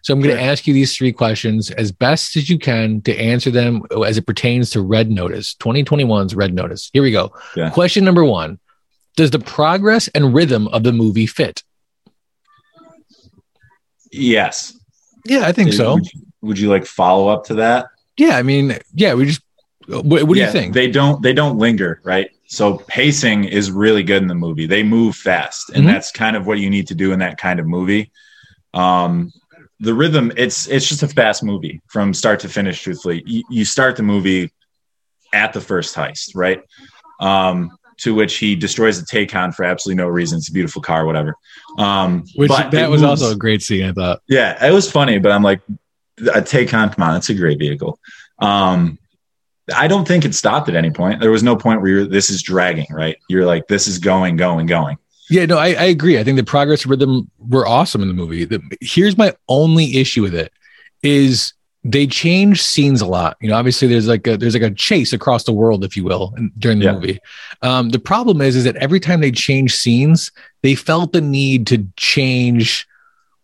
So I'm going to ask you these three questions as best as you can to answer them as it pertains to Red Notice, 2021's Red Notice. Here we go. Yeah. Question number one Does the progress and rhythm of the movie fit? Yes. Yeah, I think so. Would you, would you, like follow up to that? Yeah, I mean, yeah, we just. What, what do yeah, you think? They don't. They don't linger, right? So pacing is really good in the movie. They move fast, and mm-hmm. that's kind of what you need to do in that kind of movie. Um, the rhythm it's it's just a fast movie from start to finish truthfully you, you start the movie at the first heist right um to which he destroys the Taycan for absolutely no reason. It's a beautiful car, whatever. Um, which that was moves, also a great scene, I thought. Yeah, it was funny, but I'm like, a Taycan, come on, it's a great vehicle. Um, I don't think it stopped at any point. There was no point where you're, this is dragging, right? You're like, this is going, going, going. Yeah, no, I, I agree. I think the progress rhythm were awesome in the movie. The, here's my only issue with it is they change scenes a lot. You know, obviously there's like a there's like a chase across the world, if you will, during the yeah. movie. Um, the problem is, is that every time they change scenes, they felt the need to change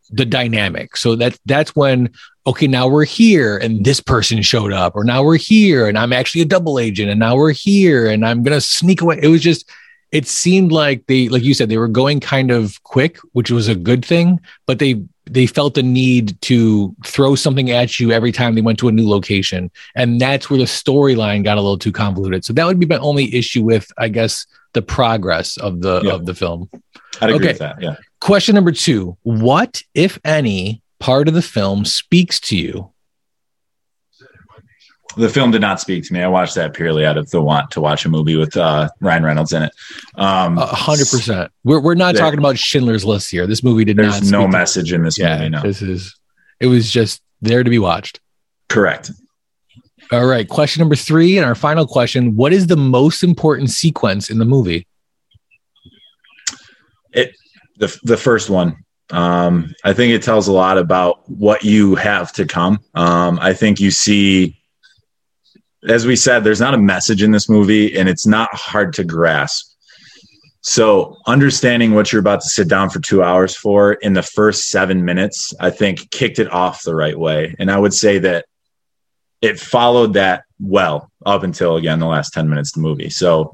the dynamic. So that that's when okay, now we're here and this person showed up, or now we're here and I'm actually a double agent, and now we're here and I'm gonna sneak away. It was just it seemed like they like you said they were going kind of quick which was a good thing but they they felt the need to throw something at you every time they went to a new location. And that's where the storyline got a little too convoluted. So that would be my only issue with i guess the progress of the yeah. of the film. I'd agree okay. with that yeah. Question number two. What if any part of the film speaks to you the film did not speak to me. I watched that purely out of the want to watch a movie with uh, Ryan Reynolds in it. Um, a hundred percent. We're we're not there, talking about Schindler's List here. This movie did there's not. There's no message in this yeah, movie. No, this is. It was just there to be watched. Correct. All right. Question number three, and our final question: What is the most important sequence in the movie? It the the first one. Um, I think it tells a lot about what you have to come. Um, I think you see as we said, there's not a message in this movie and it's not hard to grasp. So, understanding what you're about to sit down for two hours for in the first seven minutes, I think kicked it off the right way. And I would say that it followed that well up until, again, the last 10 minutes of the movie. So,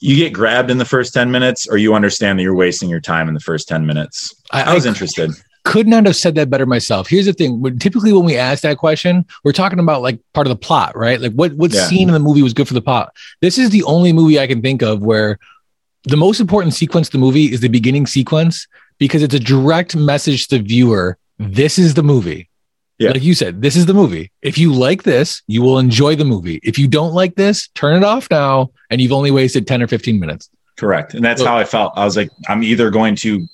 you get grabbed in the first 10 minutes or you understand that you're wasting your time in the first 10 minutes. I, I was I, interested could not have said that better myself. Here's the thing: typically when we ask that question, we're talking about like part of the plot, right? Like what what yeah. scene in the movie was good for the plot. This is the only movie I can think of where the most important sequence of the movie is the beginning sequence because it's a direct message to the viewer this is the movie. Yeah. Like you said, this is the movie. If you like this, you will enjoy the movie. If you don't like this, turn it off now and you've only wasted 10 or 15 minutes. Correct. And that's Look- how I felt. I was like, I'm either going to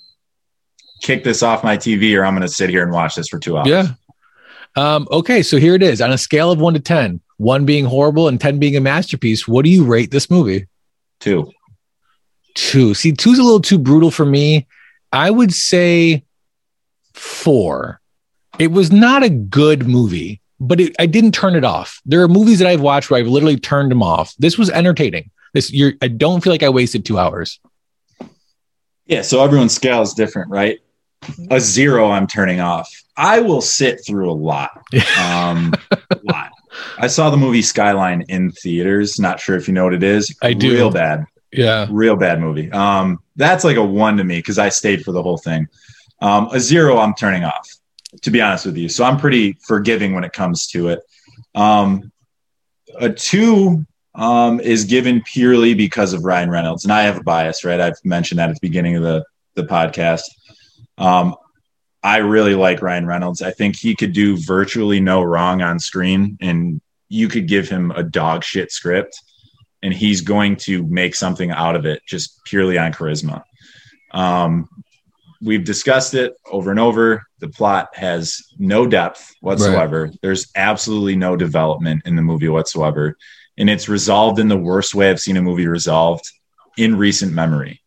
kick this off my TV or I'm going to sit here and watch this for two hours. Yeah. Um, okay, so here it is. On a scale of one to 10, one being horrible and 10 being a masterpiece, what do you rate this movie? Two. Two. See, two's a little too brutal for me. I would say four. It was not a good movie, but it, I didn't turn it off. There are movies that I've watched where I've literally turned them off. This was entertaining. This you're I don't feel like I wasted two hours. Yeah. So everyone's scale is different, right? A zero, I'm turning off. I will sit through a lot. Um, a lot. I saw the movie Skyline in theaters. Not sure if you know what it is. I do. Real bad. Yeah. real bad movie. Um, that's like a one to me because I stayed for the whole thing. Um, a zero, I'm turning off, to be honest with you. So I'm pretty forgiving when it comes to it. Um, a two um, is given purely because of Ryan Reynolds, and I have a bias, right? I've mentioned that at the beginning of the the podcast. Um, I really like Ryan Reynolds. I think he could do virtually no wrong on screen, and you could give him a dog shit script and he's going to make something out of it just purely on charisma. Um, we've discussed it over and over. The plot has no depth whatsoever. There's absolutely no development in the movie whatsoever. And it's resolved in the worst way I've seen a movie resolved in recent memory.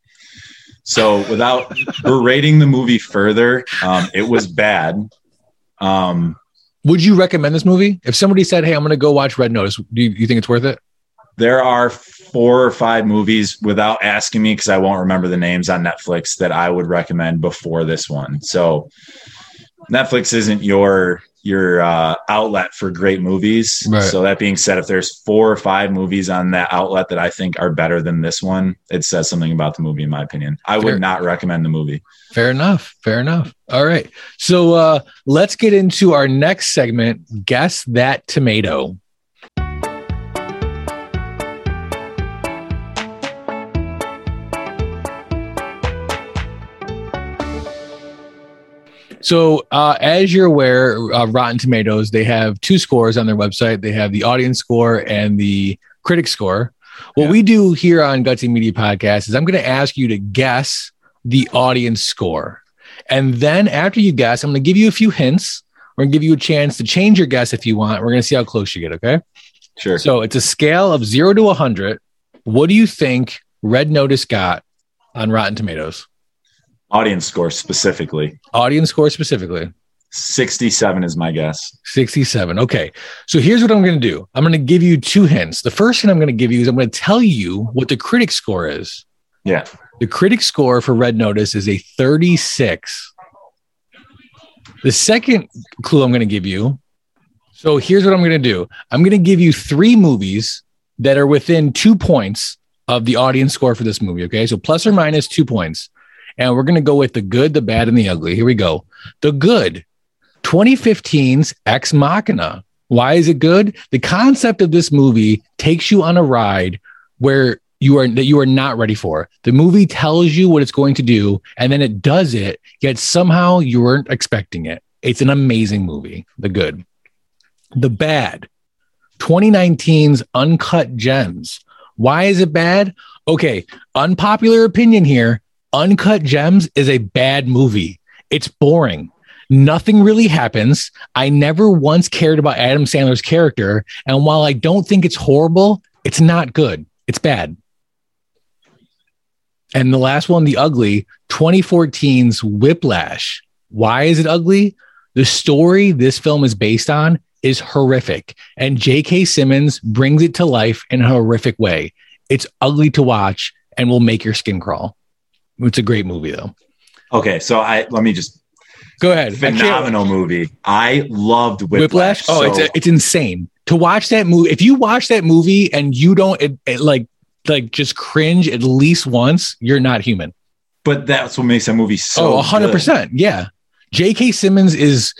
So without berating the movie further, um, it was bad. Um, Would you recommend this movie? If somebody said, Hey, I'm gonna go watch Red Notice, do you, you think it's worth it? there are four or five movies without asking me because I won't remember the names on Netflix that I would recommend before this one. So Netflix isn't your your uh, outlet for great movies. Right. So that being said, if there's four or five movies on that outlet that I think are better than this one, it says something about the movie, in my opinion. I would not recommend the movie. Fair enough. Fair enough. All right. So uh, let's get into our next segment. Guess that tomato. So, uh, as you're aware, uh, Rotten Tomatoes they have two scores on their website. They have the audience score and the critic score. What Yeah. we do here on Gutsy Media Podcast is I'm going to ask you to guess the audience score. And then after you guess, I'm going to give you a few hints. We're going to give you a chance to change your guess if you want. We're going to see how close you get. Okay. Sure. So it's a scale of zero to 100. What do you think Red Notice got on Rotten Tomatoes? Audience score specifically. Audience score specifically 67 is my guess. 67. Okay. So here's what I'm going to do I'm going to give you two hints. The first thing I'm going to give you is I'm going to tell you what the critic score is. Yeah. The critic score for Red Notice is a 36. The second clue I'm going to give you. So here's what I'm going to do I'm going to give you three movies that are within two points of the audience score for this movie. Okay. So plus or minus two points. And we're going to go with the good, the bad, and the ugly. Here we go. The good 2015's Ex Machina. Why is it good? The concept of this movie takes you on a ride where you are that you are not ready for. The movie tells you what it's going to do, and then it does it, yet somehow you weren't expecting it. It's an amazing movie. The good. The bad. 2019's Uncut Gems. Why is it bad? Okay, unpopular opinion here. Uncut Gems is a bad movie. It's boring. Nothing really happens. I never once cared about Adam Sandler's character. And while I don't think it's horrible, it's not good. It's bad. And the last one, the ugly, 2014's Whiplash. Why is it ugly? The story this film is based on is horrific. And J.K. Simmons brings it to life in a horrific way. It's ugly to watch and will make your skin crawl. It's a great movie, though. Okay. So I let me just Go ahead. I phenomenal movie. I loved Whiplash. Whiplash. Oh, So- it's it's insane to watch that movie. If you watch that movie and you don't it, it, like like just cringe at least once, you're not human. but that's what makes that movie so. oh, hundred percent. Yeah. J.K. Simmons is.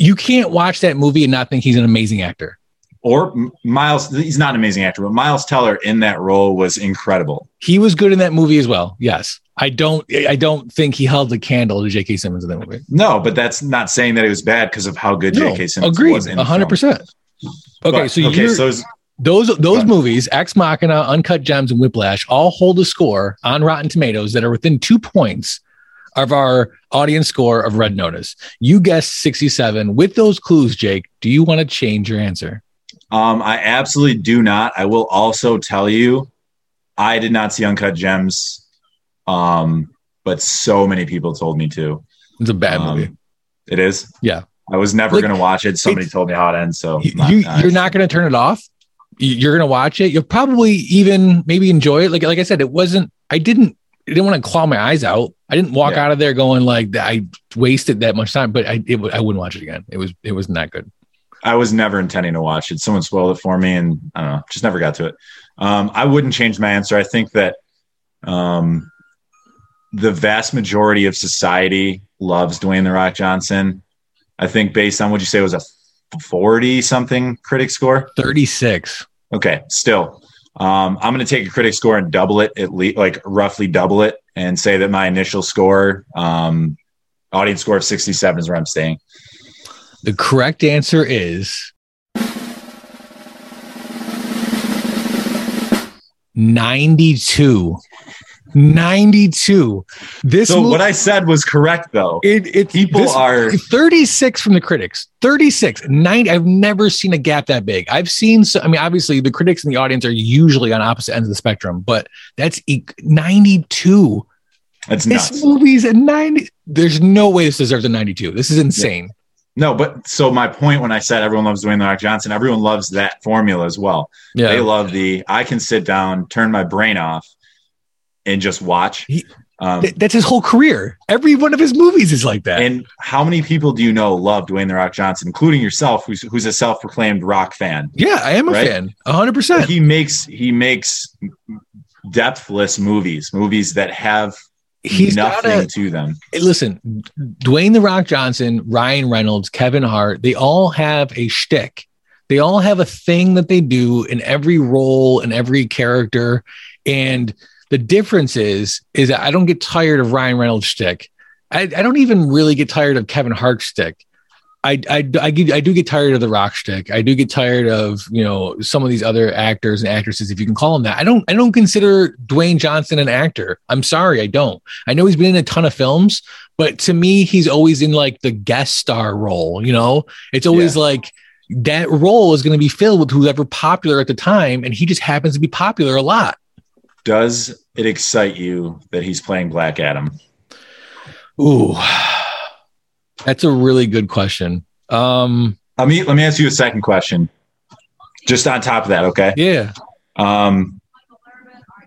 You can't watch that movie and not think he's an amazing actor. or Miles. He's not an amazing actor, but Miles Teller in that role was incredible. He was good in that movie as well. Yes. I don't I don't think he held a candle to J.K. Simmons in that movie. No, but that's not saying that it was bad because of how good No, J.K. Simmons agreed. was. in hundred percent. Okay, But- so okay, so those those movies, Ex Machina, Uncut Gems, and Whiplash, all hold a score on Rotten Tomatoes that are within two points of our audience score of Red Notice. You guessed 67. With those clues, Jake, do you want to change your answer? Um, I absolutely do not. I will also tell you, I did not see Uncut Gems, um, but so many people told me to. It's a bad Um, movie. It is. Yeah. I was never Like, going to watch it. Somebody told me how it ends. So You, not- you you're not going to turn it off. You- You're going to watch it. You'll probably even maybe enjoy it. Like like I said, it wasn't. I didn't. I didn't want to claw my eyes out. I didn't walk Yeah. out of there going like I wasted that much time. But I it, I wouldn't watch it again. It was it wasn't that good. I was never intending to watch it. Someone spoiled it for me, and I don't know, just never got to it. Um, I wouldn't change my answer. I think that um, the vast majority of society loves Dwayne the Rock Johnson. I think based on what you say it was a forty something critic score. Thirty six. Okay, still, um, I'm going to take a critic score and double it at least, like roughly double it, and say that my initial score, um, audience score of 67 is where I'm staying. The correct answer is 92. 92. This So mo- what I said was correct, though. it, it People this- are 36 from the critics 36 90 i've never seen a gap that big i've seen so, i mean obviously the critics and the audience are usually on opposite ends of the spectrum but that's e- 92 That's this nuts. movie's a 90 there's no way this deserves a 92 this is insane No, but so my point when I said everyone loves Dwayne the Rock Johnson, everyone loves that formula as well. yeah, They love the I can sit down, turn my brain off, and just watch. He- Um, Th- that's his whole career every one of his movies is like that and how many people do you know love Dwayne the Rock Johnson, including yourself, who's who's a self-proclaimed rock fan? yeah i am a Right? fan 100% He makes he makes depthless movies, movies that have he's got nothing a to them. Listen, Dwayne the Rock Johnson, Ryan Reynolds, Kevin Hart, they all have a shtick. They all have a thing that they do in every role and every character. And the difference is, is that I don't get tired of Ryan Reynolds' shtick. I, I don't even really get tired of Kevin Hart's shtick. I, I, I, get, I do get tired of the rock shtick. I do get tired of, you know, some of these other actors and actresses, if you can call them that. I don't, I don't consider Dwayne Johnson an actor. I'm sorry. I don't. I know he's been in a ton of films, but to me, he's always in like the guest star role. You know, it's always like that role is going to be filled with whoever popular at the time, and he just happens to be popular a lot. Does it excite you that he's playing Black Adam? Ooh, that's a really good question. Um, Let me let me ask you a second question. Just on top of that, okay? yeah, Um,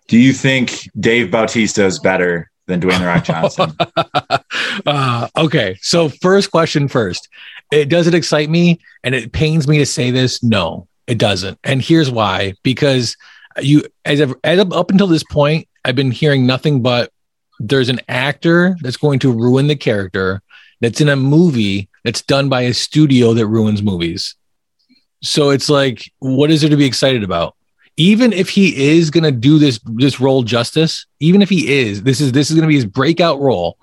do you think Dave Bautista is better than Dwayne the Rock Johnson? uh, okay. So first question first. It does it excite me, and it pains me to say this. No, it doesn't. And here's why: because you, as, of- as up until this point, I've been hearing nothing but there's an actor that's going to ruin the character that's in a movie that's done by a studio that ruins movies. So it's like, what is there to be excited about? Even if he is going to do this this role justice, even if he is, this is this is going to be his breakout role.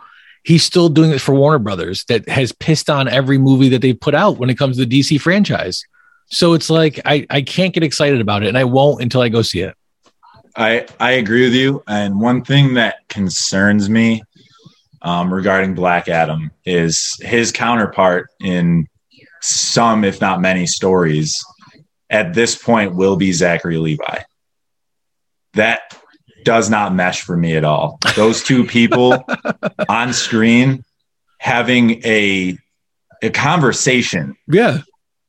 He's still doing it for Warner Brothers that has pissed on every movie that they've put out when it comes to the DC franchise. So it's like I I can't get excited about it, and I won't until I go see it. I I agree with you. And one thing that concerns me um, regarding Black Adam is his counterpart in some, if not many, stories. At this point, will be Zachary Levi. That does not mesh for me at all. Those two people on screen having a a conversation Yeah,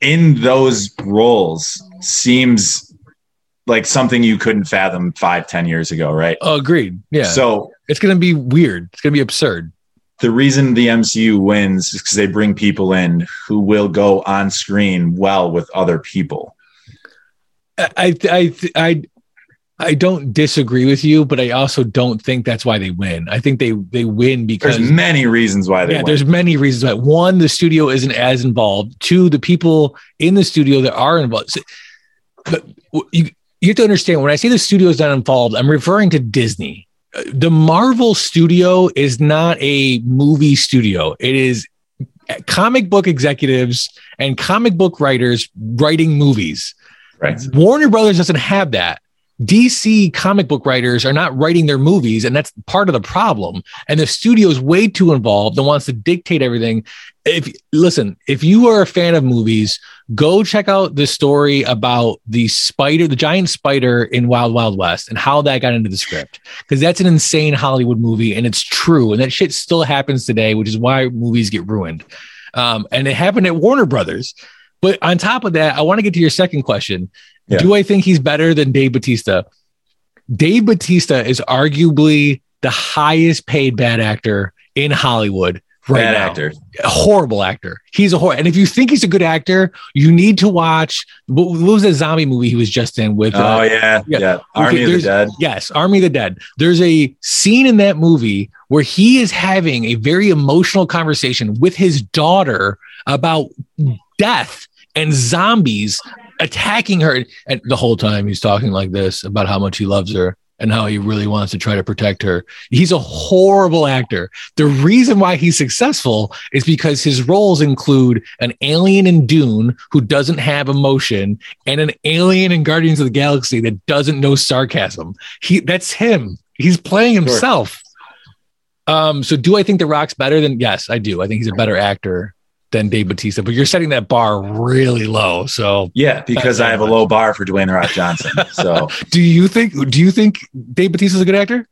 in those roles seems like something you couldn't fathom five, ten years ago, right? Oh agreed. Yeah, So it's gonna be weird. It's gonna be absurd. the reason the MCU wins is because they bring people in who will go on screen well with other people. I I I I don't disagree with you, but I also don't think that's why they win. I think they they win because There's many reasons why they yeah, win. there's many reasons why. One, the studio isn't as involved. Two, the people in the studio that are involved. So, But you you have to understand when I say the studio is not involved, I'm referring to Disney. The Marvel studio is not a movie studio. It is comic book executives and comic book writers writing movies. Right. Warner Brothers doesn't have that. DC comic book writers are not writing their movies, and that's part of the problem. And the studio is way too involved and wants to dictate everything. If listen, if you are a fan of movies, go check out the story about the spider, the giant spider in Wild Wild West, and how that got into the script. Because that's an insane Hollywood movie, and it's true, and that shit still happens today, which is why movies get ruined. Um, and it happened at Warner Brothers. But on top of that, I want to get to your second question. Yeah. Do I think he's better than Dave Batista? Dave Batista is arguably the highest paid bad actor in Hollywood right Bad now. actor. A horrible actor. He's a horror. And if you think he's a good actor, you need to watch what, what was the zombie movie he was just in with? uh, Oh yeah, yeah. yeah. Army of the Dead. Yes, Army of the Dead. There's a scene in that movie where he is having a very emotional conversation with his daughter about death and zombies attacking her. And the whole time he's talking like this about how much he loves her and how he really wants to try to protect her. He's a horrible actor. The reason why he's successful is because his roles include an alien in Dune who doesn't have emotion and an alien in Guardians of the Galaxy that doesn't know sarcasm. He that's him. He's playing himself. Um, so do I think The Rock's better than yes, I do. I think he's a better actor than Dave Batista, but you're setting that bar really low. So Yeah, because I have a low bar for Dwayne the Rock Johnson. So do you think do you think Dave Batista's a good actor?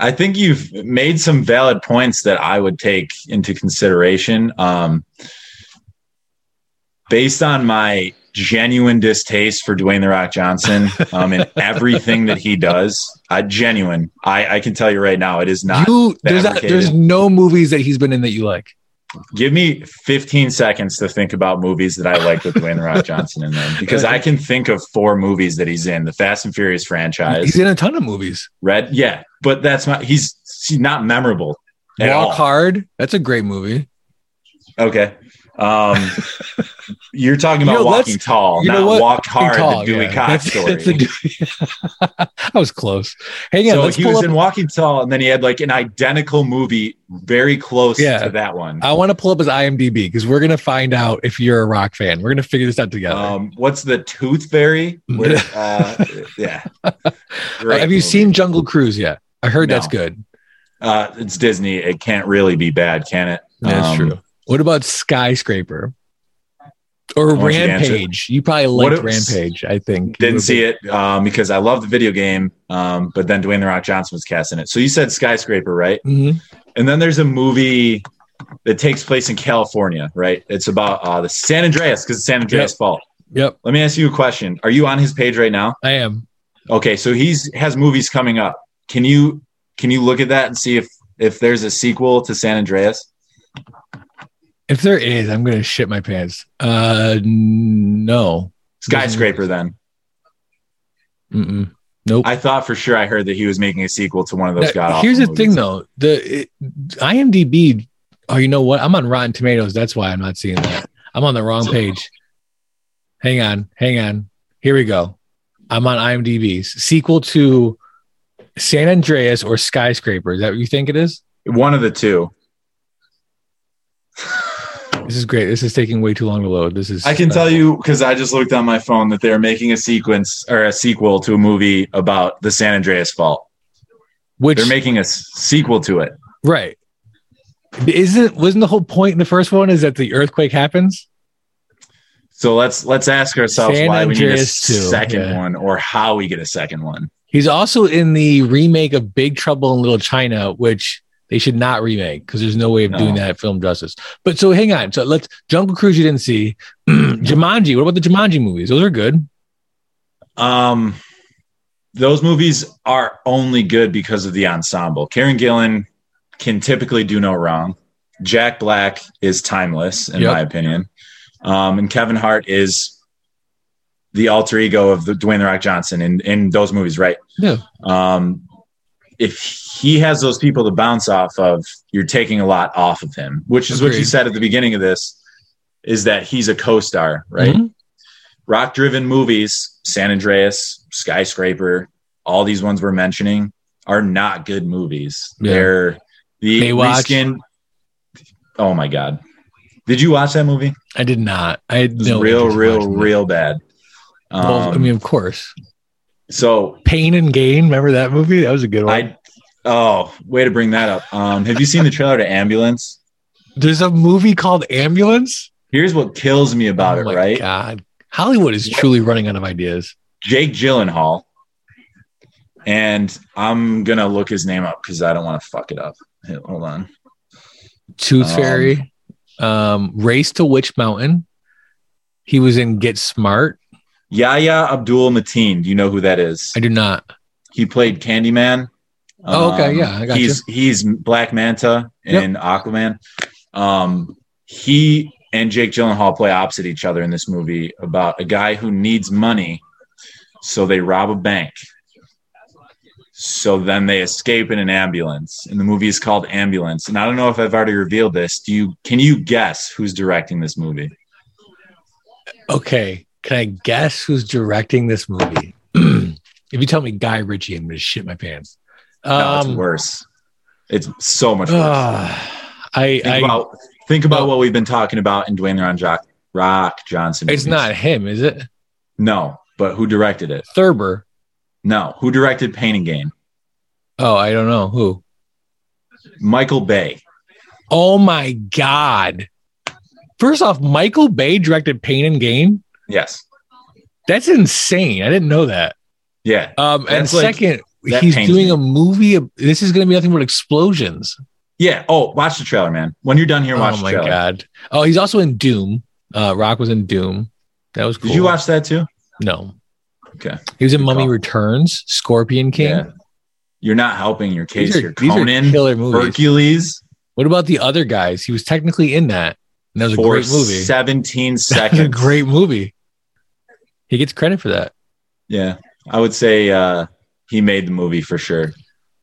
I think you've made some valid points that I would take into consideration. Um, based on my genuine distaste for Dwayne the Rock Johnson um, and everything that he does, I genuine. I, I can tell you right now, it is not. you there's not, there's no movies that he's been in that you like. Give me 15 seconds to think about movies that I like with Dwayne Rock Johnson in them because I can think of four movies that he's in: the Fast and Furious franchise, He's in a ton of movies. Red. Yeah, but that's not. He's, he's not memorable. Walk all. Hard. That's a great movie. Okay. Um, you're talking You about know, walking tall, you know not what? walk hard. Tall, the Dewey yeah. Cox That's- story. that's the Dewey- I was close. Hang on, so let's he pull was up. in Walking Tall, and then he had like an identical movie, very close Yeah. to that one. I want to pull up his IMDb because we're gonna find out if you're a rock fan. We're gonna figure this out together. Um, what's the Tooth Fairy? Where, uh, yeah. Great Have you movie. seen Jungle Cruise yet? I heard that's good. Uh, it's Disney. It can't really be bad, can it? That's Um, true. What about Skyscraper or want you. Rampage? You probably liked was- Rampage. I think Didn't see it um, because I love the video game, um, but then Dwayne the Rock Johnson was cast in it. So you said Skyscraper, right? hmm And then there's a movie that takes place in California, right? It's about uh, the San Andreas because it's San Andreas fault. Yep, Let me ask you a question. Are you on his page right now? I am. Okay, so he's has movies coming up. Can you can you look at that and see if if there's a sequel to San Andreas? If there is, I'm gonna shit my pants. Uh, no. Skyscraper then. Mm-mm. Nope. I thought for sure I heard that he was making a sequel to one of those god here's the thing, though. The it, IMDb. Oh, you know what? I'm on Rotten Tomatoes. That's why I'm not seeing that. I'm on the wrong page. Hang on, hang on. Here we go. I'm on IMDb's Sequel to San Andreas or Skyscraper. Is that what you think it is? One of the two. This is great. This is taking way too long to load. This is. I can tell uh, you because I just looked on my phone that they're making a sequence or a sequel to a movie about the San Andreas fault. which They're making a s- sequel to it. right. Isn't wasn't the whole point in the first one is that the earthquake happens? So let's let's ask ourselves San why we need a Andreas second yeah. one or how we get a second one. He's also in the remake of Big Trouble in Little China, which they should not remake because there's no way of doing No. that film justice. But so hang on. So let's Jungle Cruise you didn't see. Jumanji. What about the Jumanji movies? Those are good. Um, those movies are only good because of the ensemble. Karen Gillan can typically do no wrong. Jack Black is timeless, in Yep. my opinion. Um, and Kevin Hart is the alter ego of the Dwayne the Rock Johnson in, in those movies, right? Yeah. Um, if he has those people to bounce off of, you're taking a lot off of him, which is what you said at the beginning of this, is that he's a co-star, right? Mhm. rock driven movies, San Andreas, Skyscraper, all these ones we're mentioning are not good movies. Yeah. They're the Baywatch. reskin. Oh my god. Did you watch that movie? I did not. I no real, real, real bad. Well, I Um, mean, of course. So Pain and Gain. Remember that movie? That was a good one. I oh, way to bring that up. Um, have you seen the trailer to Ambulance? There's a movie called Ambulance. Here's what kills me about oh it, right? God, Hollywood is truly running out of ideas. Jake Gyllenhaal, and I'm gonna look his name up because I don't want to fuck it up. Hold on. Tooth Um, Fairy, um, Race to Witch Mountain. He was in Get Smart. Yahya Abdul Mateen. Do you know who that is? I do not. He played Candyman. Oh, okay, Um, yeah, I got he's he's Black Manta in Aquaman. Um, he and Jake Gyllenhaal play opposite each other in this movie about a guy who needs money, so they rob a bank. So then they escape in an ambulance, and the movie is called Ambulance. And I don't know if I've already revealed this. Do you? Can you guess who's directing this movie? Okay, can I guess who's directing this movie? if you tell me Guy Ritchie, I'm gonna shit my pants. No, it's Um, worse. It's so much worse. ah, I, think I about think about well- what we've been talking about in Dwayne the Rock, Rock Johnson. it's not him, is it? No, but who directed it? Thurber. No, who directed Pain and Gain? Oh, I don't know who. Michael Bay. Oh my god! First off, Michael Bay directed Pain and Gain. Yes. That's insane. I didn't know that. Yeah. Um, and like- second, he's doing me. a movie. Of, this is going to be nothing but explosions. Yeah. Oh, watch the trailer, man. When you're done here, watch oh the my god! Oh, he's also in Doom. Uh, Rock was in Doom. That was cool. Did you watch that too? No. Okay. He was in Good Mummy call. Returns, Scorpion King. Yeah. You're not helping your case are, here. these are Conan, killer movies. Hercules What about the other guys? He was technically in that. And that was a great movie. 17 That a seconds. great movie. He gets credit for that. Yeah. I would say uh, he made the movie for sure.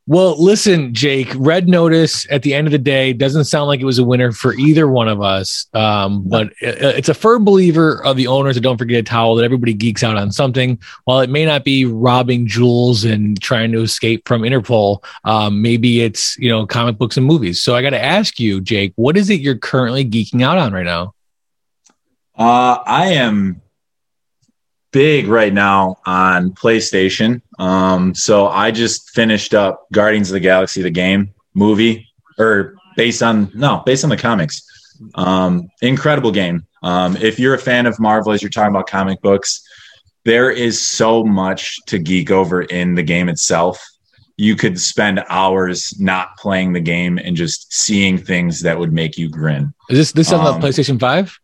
Well, listen, Jake, Red Notice at the end of the day doesn't sound like it was a winner for either one of us. Um, but it's a firm believer of the owners that don't forget a towel that everybody geeks out on something. While it may not be robbing jewels and trying to escape from Interpol, um, maybe it's, you know, comic books and movies. So I got to ask you, Jake, what is it you're currently geeking out on right now? Uh, I am big right now on PlayStation. Um, so I just finished up Guardians of the Galaxy, the game movie, or based on no, based on the comics. Um, incredible game. Um, if you're a fan of Marvel, as you're talking about comic books, there is so much to geek over in the game itself. You could spend hours not playing the game and just seeing things that would make you grin. Is this this on Um, the PlayStation 5?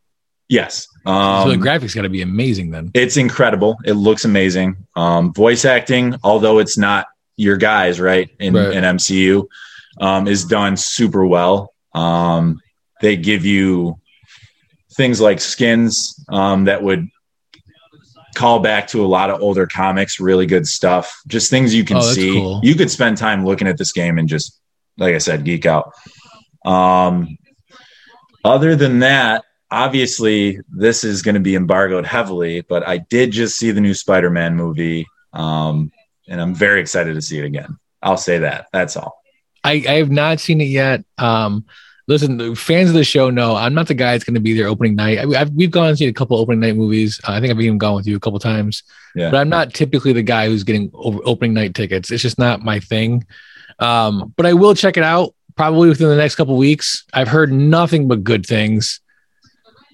Yes. so Um, the graphics got to be amazing then. it's incredible. It looks amazing. Um, voice acting, although it's not your guys, right, in, Right. in MCU, um, is done super well. Um, they give you things like skins um, that would call back to a lot of older comics, really good stuff. Just things you can Oh, see. cool. You could spend time looking at this game and just, like I said, geek out. Um, other than that, obviously this is going to be embargoed heavily, but I did just see the new Spider-Man movie, um, and I'm very excited to see it again. I'll say that. That's all. I, I have not seen it yet. Um, listen, the fans of the show know I'm not the guy that's going to be there opening night. I, I've, we've gone and seen a couple opening night movies. Uh, I think I've even gone with you a couple times, Yeah. but I'm not typically the guy who's getting over, opening night tickets. It's just not my thing. Um, but I will check it out probably within the next couple weeks. I've heard nothing but good things.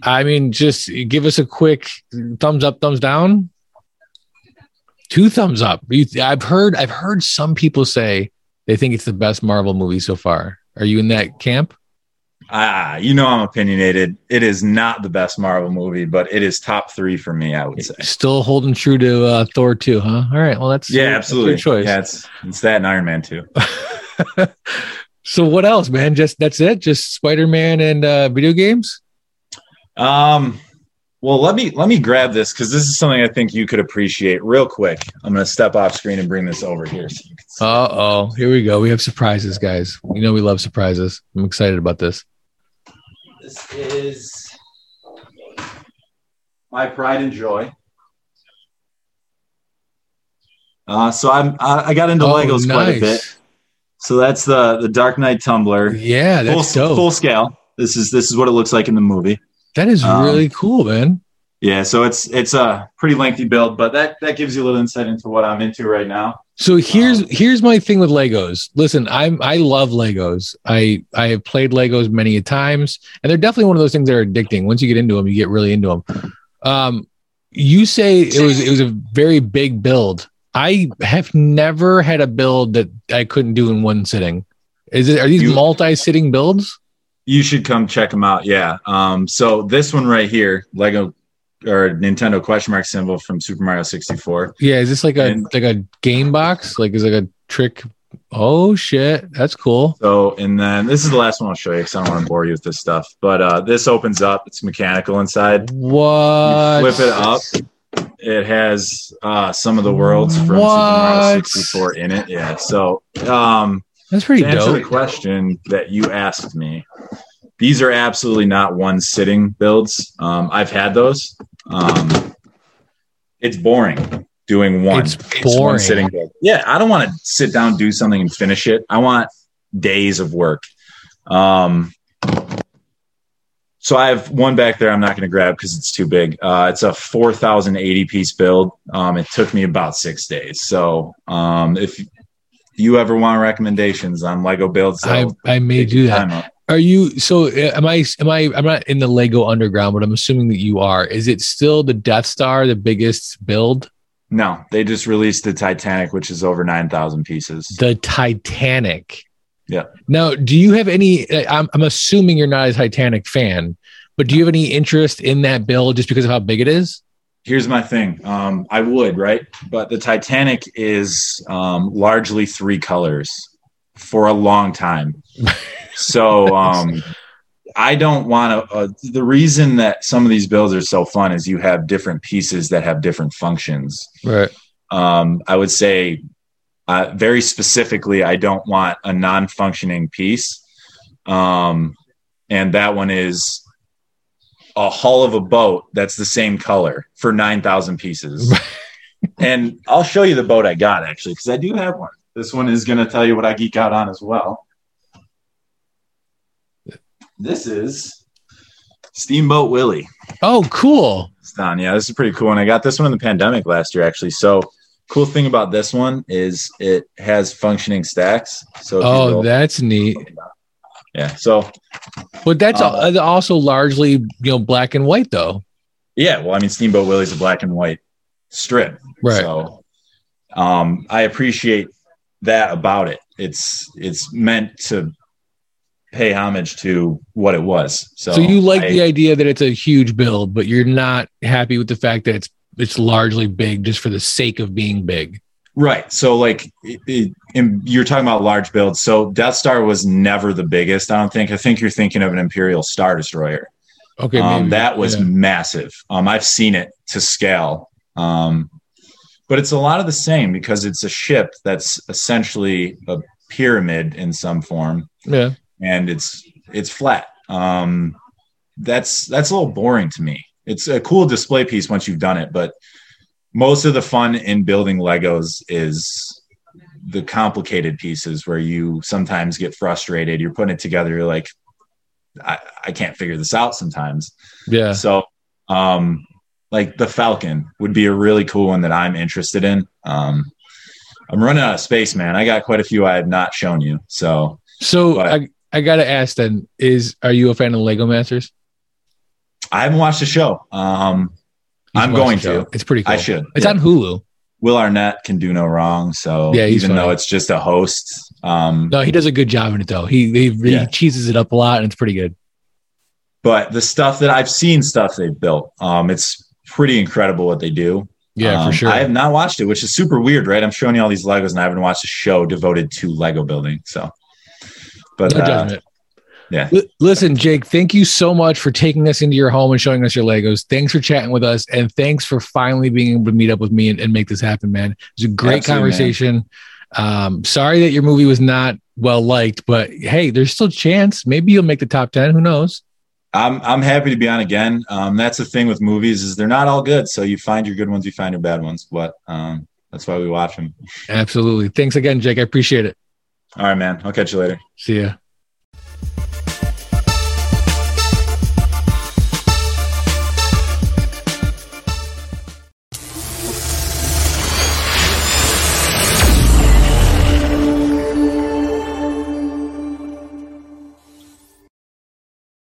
I mean, just give us a quick thumbs up, thumbs down. Two thumbs up. I've heard. I've heard some people say they think it's the best Marvel movie so far. Are you in that camp? Ah, you know I'm opinionated. It is not the best Marvel movie, but it is top three for me. I would say. Still holding true to uh, Thor 2, huh? All right. Well, that's Yeah, that's absolutely. your choice. Yeah, it's it's that and Iron Man too. so what else, man? Just that's it? Just Spider-Man and uh, video games? Um, well, let me let me grab this because this is something I think you could appreciate real quick. I'm going to step off screen and bring this over here. So you can see. Uh oh. Here we go. We have surprises, guys. You know we love surprises. I'm excited about this. This is my pride and joy. Uh, so I'm I, I got into Oh, Legos quite a bit. So that's the the Dark Knight tumbler. Yeah, that's full, dope. full scale. This is this is what it looks like in the movie. That is um, really cool, man. Yeah, so it's it's a pretty lengthy build, but that that gives you a little insight into what I'm into right now. So here's Um, here's my thing with Legos. Listen, I'm I love Legos. I I have played Legos many a times, and they're definitely one of those things that are addicting. Once you get into them, you get really into them. Um, you say it was it was a very big build. I have never had a build that I couldn't do in one sitting. Is it are these You- multi-sitting builds? You should come check them out. Yeah. Um, so this one right here, Lego or Nintendo question mark symbol from Super Mario 64. Yeah, is this like a And- like a game box? Like is it like a trick? Oh shit, that's cool. So, and then this is the last one I'll show you because I don't want to bore you with this stuff. But uh, this opens up. It's mechanical inside. What? You flip it up. It has uh, some of the worlds from Super Mario 64 in it. Yeah. So, um, That's pretty to answer the question that you asked me, these are absolutely not one sitting builds. Um, I've had those. Um, it's boring doing one. It's one boring. sitting build. Yeah, I don't want to sit down, do something, and finish it. I want days of work. Um, so I have one back there. I'm not going to grab because it's too big. Uh, it's a 4,080 piece build. Um, it took me about six days. So um, if you ever want recommendations on Lego builds, I I may do that. Are you so? uh, Am I? Am I? I'm not in the Lego Underground, but I'm assuming that you are. Is it still the Death Star, the biggest build? No, they just released the Titanic, which is over 9,000 pieces. The Titanic. Yeah. Now, do you have any? uh, I'm, I'm assuming you're not a Titanic fan, but do you have any interest in that build just because of how big it is? Here's my thing. Um, I would, right? But the Titanic is um, largely three colors for a long time. So um, I don't want to. Uh, the reason that some of these builds are so fun is you have different pieces that have different functions. Right. Um, I would say uh, very specifically, I don't want a non-functioning piece, um, and that one is a hull of a boat that's the same color for nine thousand pieces. and I'll show you the boat I got actually because I do have one. This one is going to tell you what I geek out on as well. This is Steamboat Willie. Oh, cool. It's done. Yeah, this is pretty cool. And I got this one in the pandemic last year, actually. So, cool thing about this one is it has functioning stacks. So, Oh, that's neat. Yeah. So, But that's Uh, also largely you know black and white though. yeah. Well, I mean, Steamboat Willie's a black and white strip. Right. So, um, I appreciate that about it. It's it's meant to pay homage to what it was. So, So, you like I- the idea that it's a huge build, but you're not happy with the fact that it's it's largely big just for the sake of being big. Right. So, like, it, it, you're talking about large builds. So, Death Star was never the biggest. I don't think. I think you're thinking of an Imperial Star Destroyer. Okay, Um, maybe. that was Yeah. massive. Um, I've seen it to scale. Um, but it's a lot of the same because it's a ship that's essentially a pyramid in some form, yeah. and it's it's flat. Um, that's that's a little boring to me. It's a cool display piece once you've done it, but most of the fun in building Legos is the complicated pieces where you sometimes get frustrated. You're putting it together, you're like, I, I can't figure this out sometimes. Yeah. So, um, like the Falcon would be a really cool one that I'm interested in. Um, I'm running out of space, man. I got quite a few I have not shown you. So So But- I I gotta ask then, is are you a fan of Lego Masters? I haven't watched the show. Um, I'm going show. to. It's pretty cool. I should. It's Yeah. on Hulu. Will Arnett can do no wrong. So Yeah, even though it's just a host, um, No, he does a good job in it though. He he, he Yeah. cheeses it up a lot and it's pretty good. but the stuff that I've seen, stuff they've built, um, it's pretty incredible what they do. Yeah, Um, for sure. I have not watched it, which is super weird, right? I'm showing you all these Legos, and I haven't watched a show devoted to Lego building. So, but no uh. Yeah. L- listen, Jake, thank you so much for taking us into your home and showing us your Legos. Thanks for chatting with us, and thanks for finally being able to meet up with me and, and make this happen, man. It was a great Absolutely, man. conversation. Um, sorry that your movie was not well liked, but hey, there's still a chance. Maybe you'll make the top ten. Who knows? I'm I'm happy to be on again. Um, that's the thing with movies is they're not all good. So you find your good ones, you find your bad ones. But um, That's why we watch them. Absolutely. Thanks again, Jake. I appreciate it. All right, man. I'll catch you later. See ya.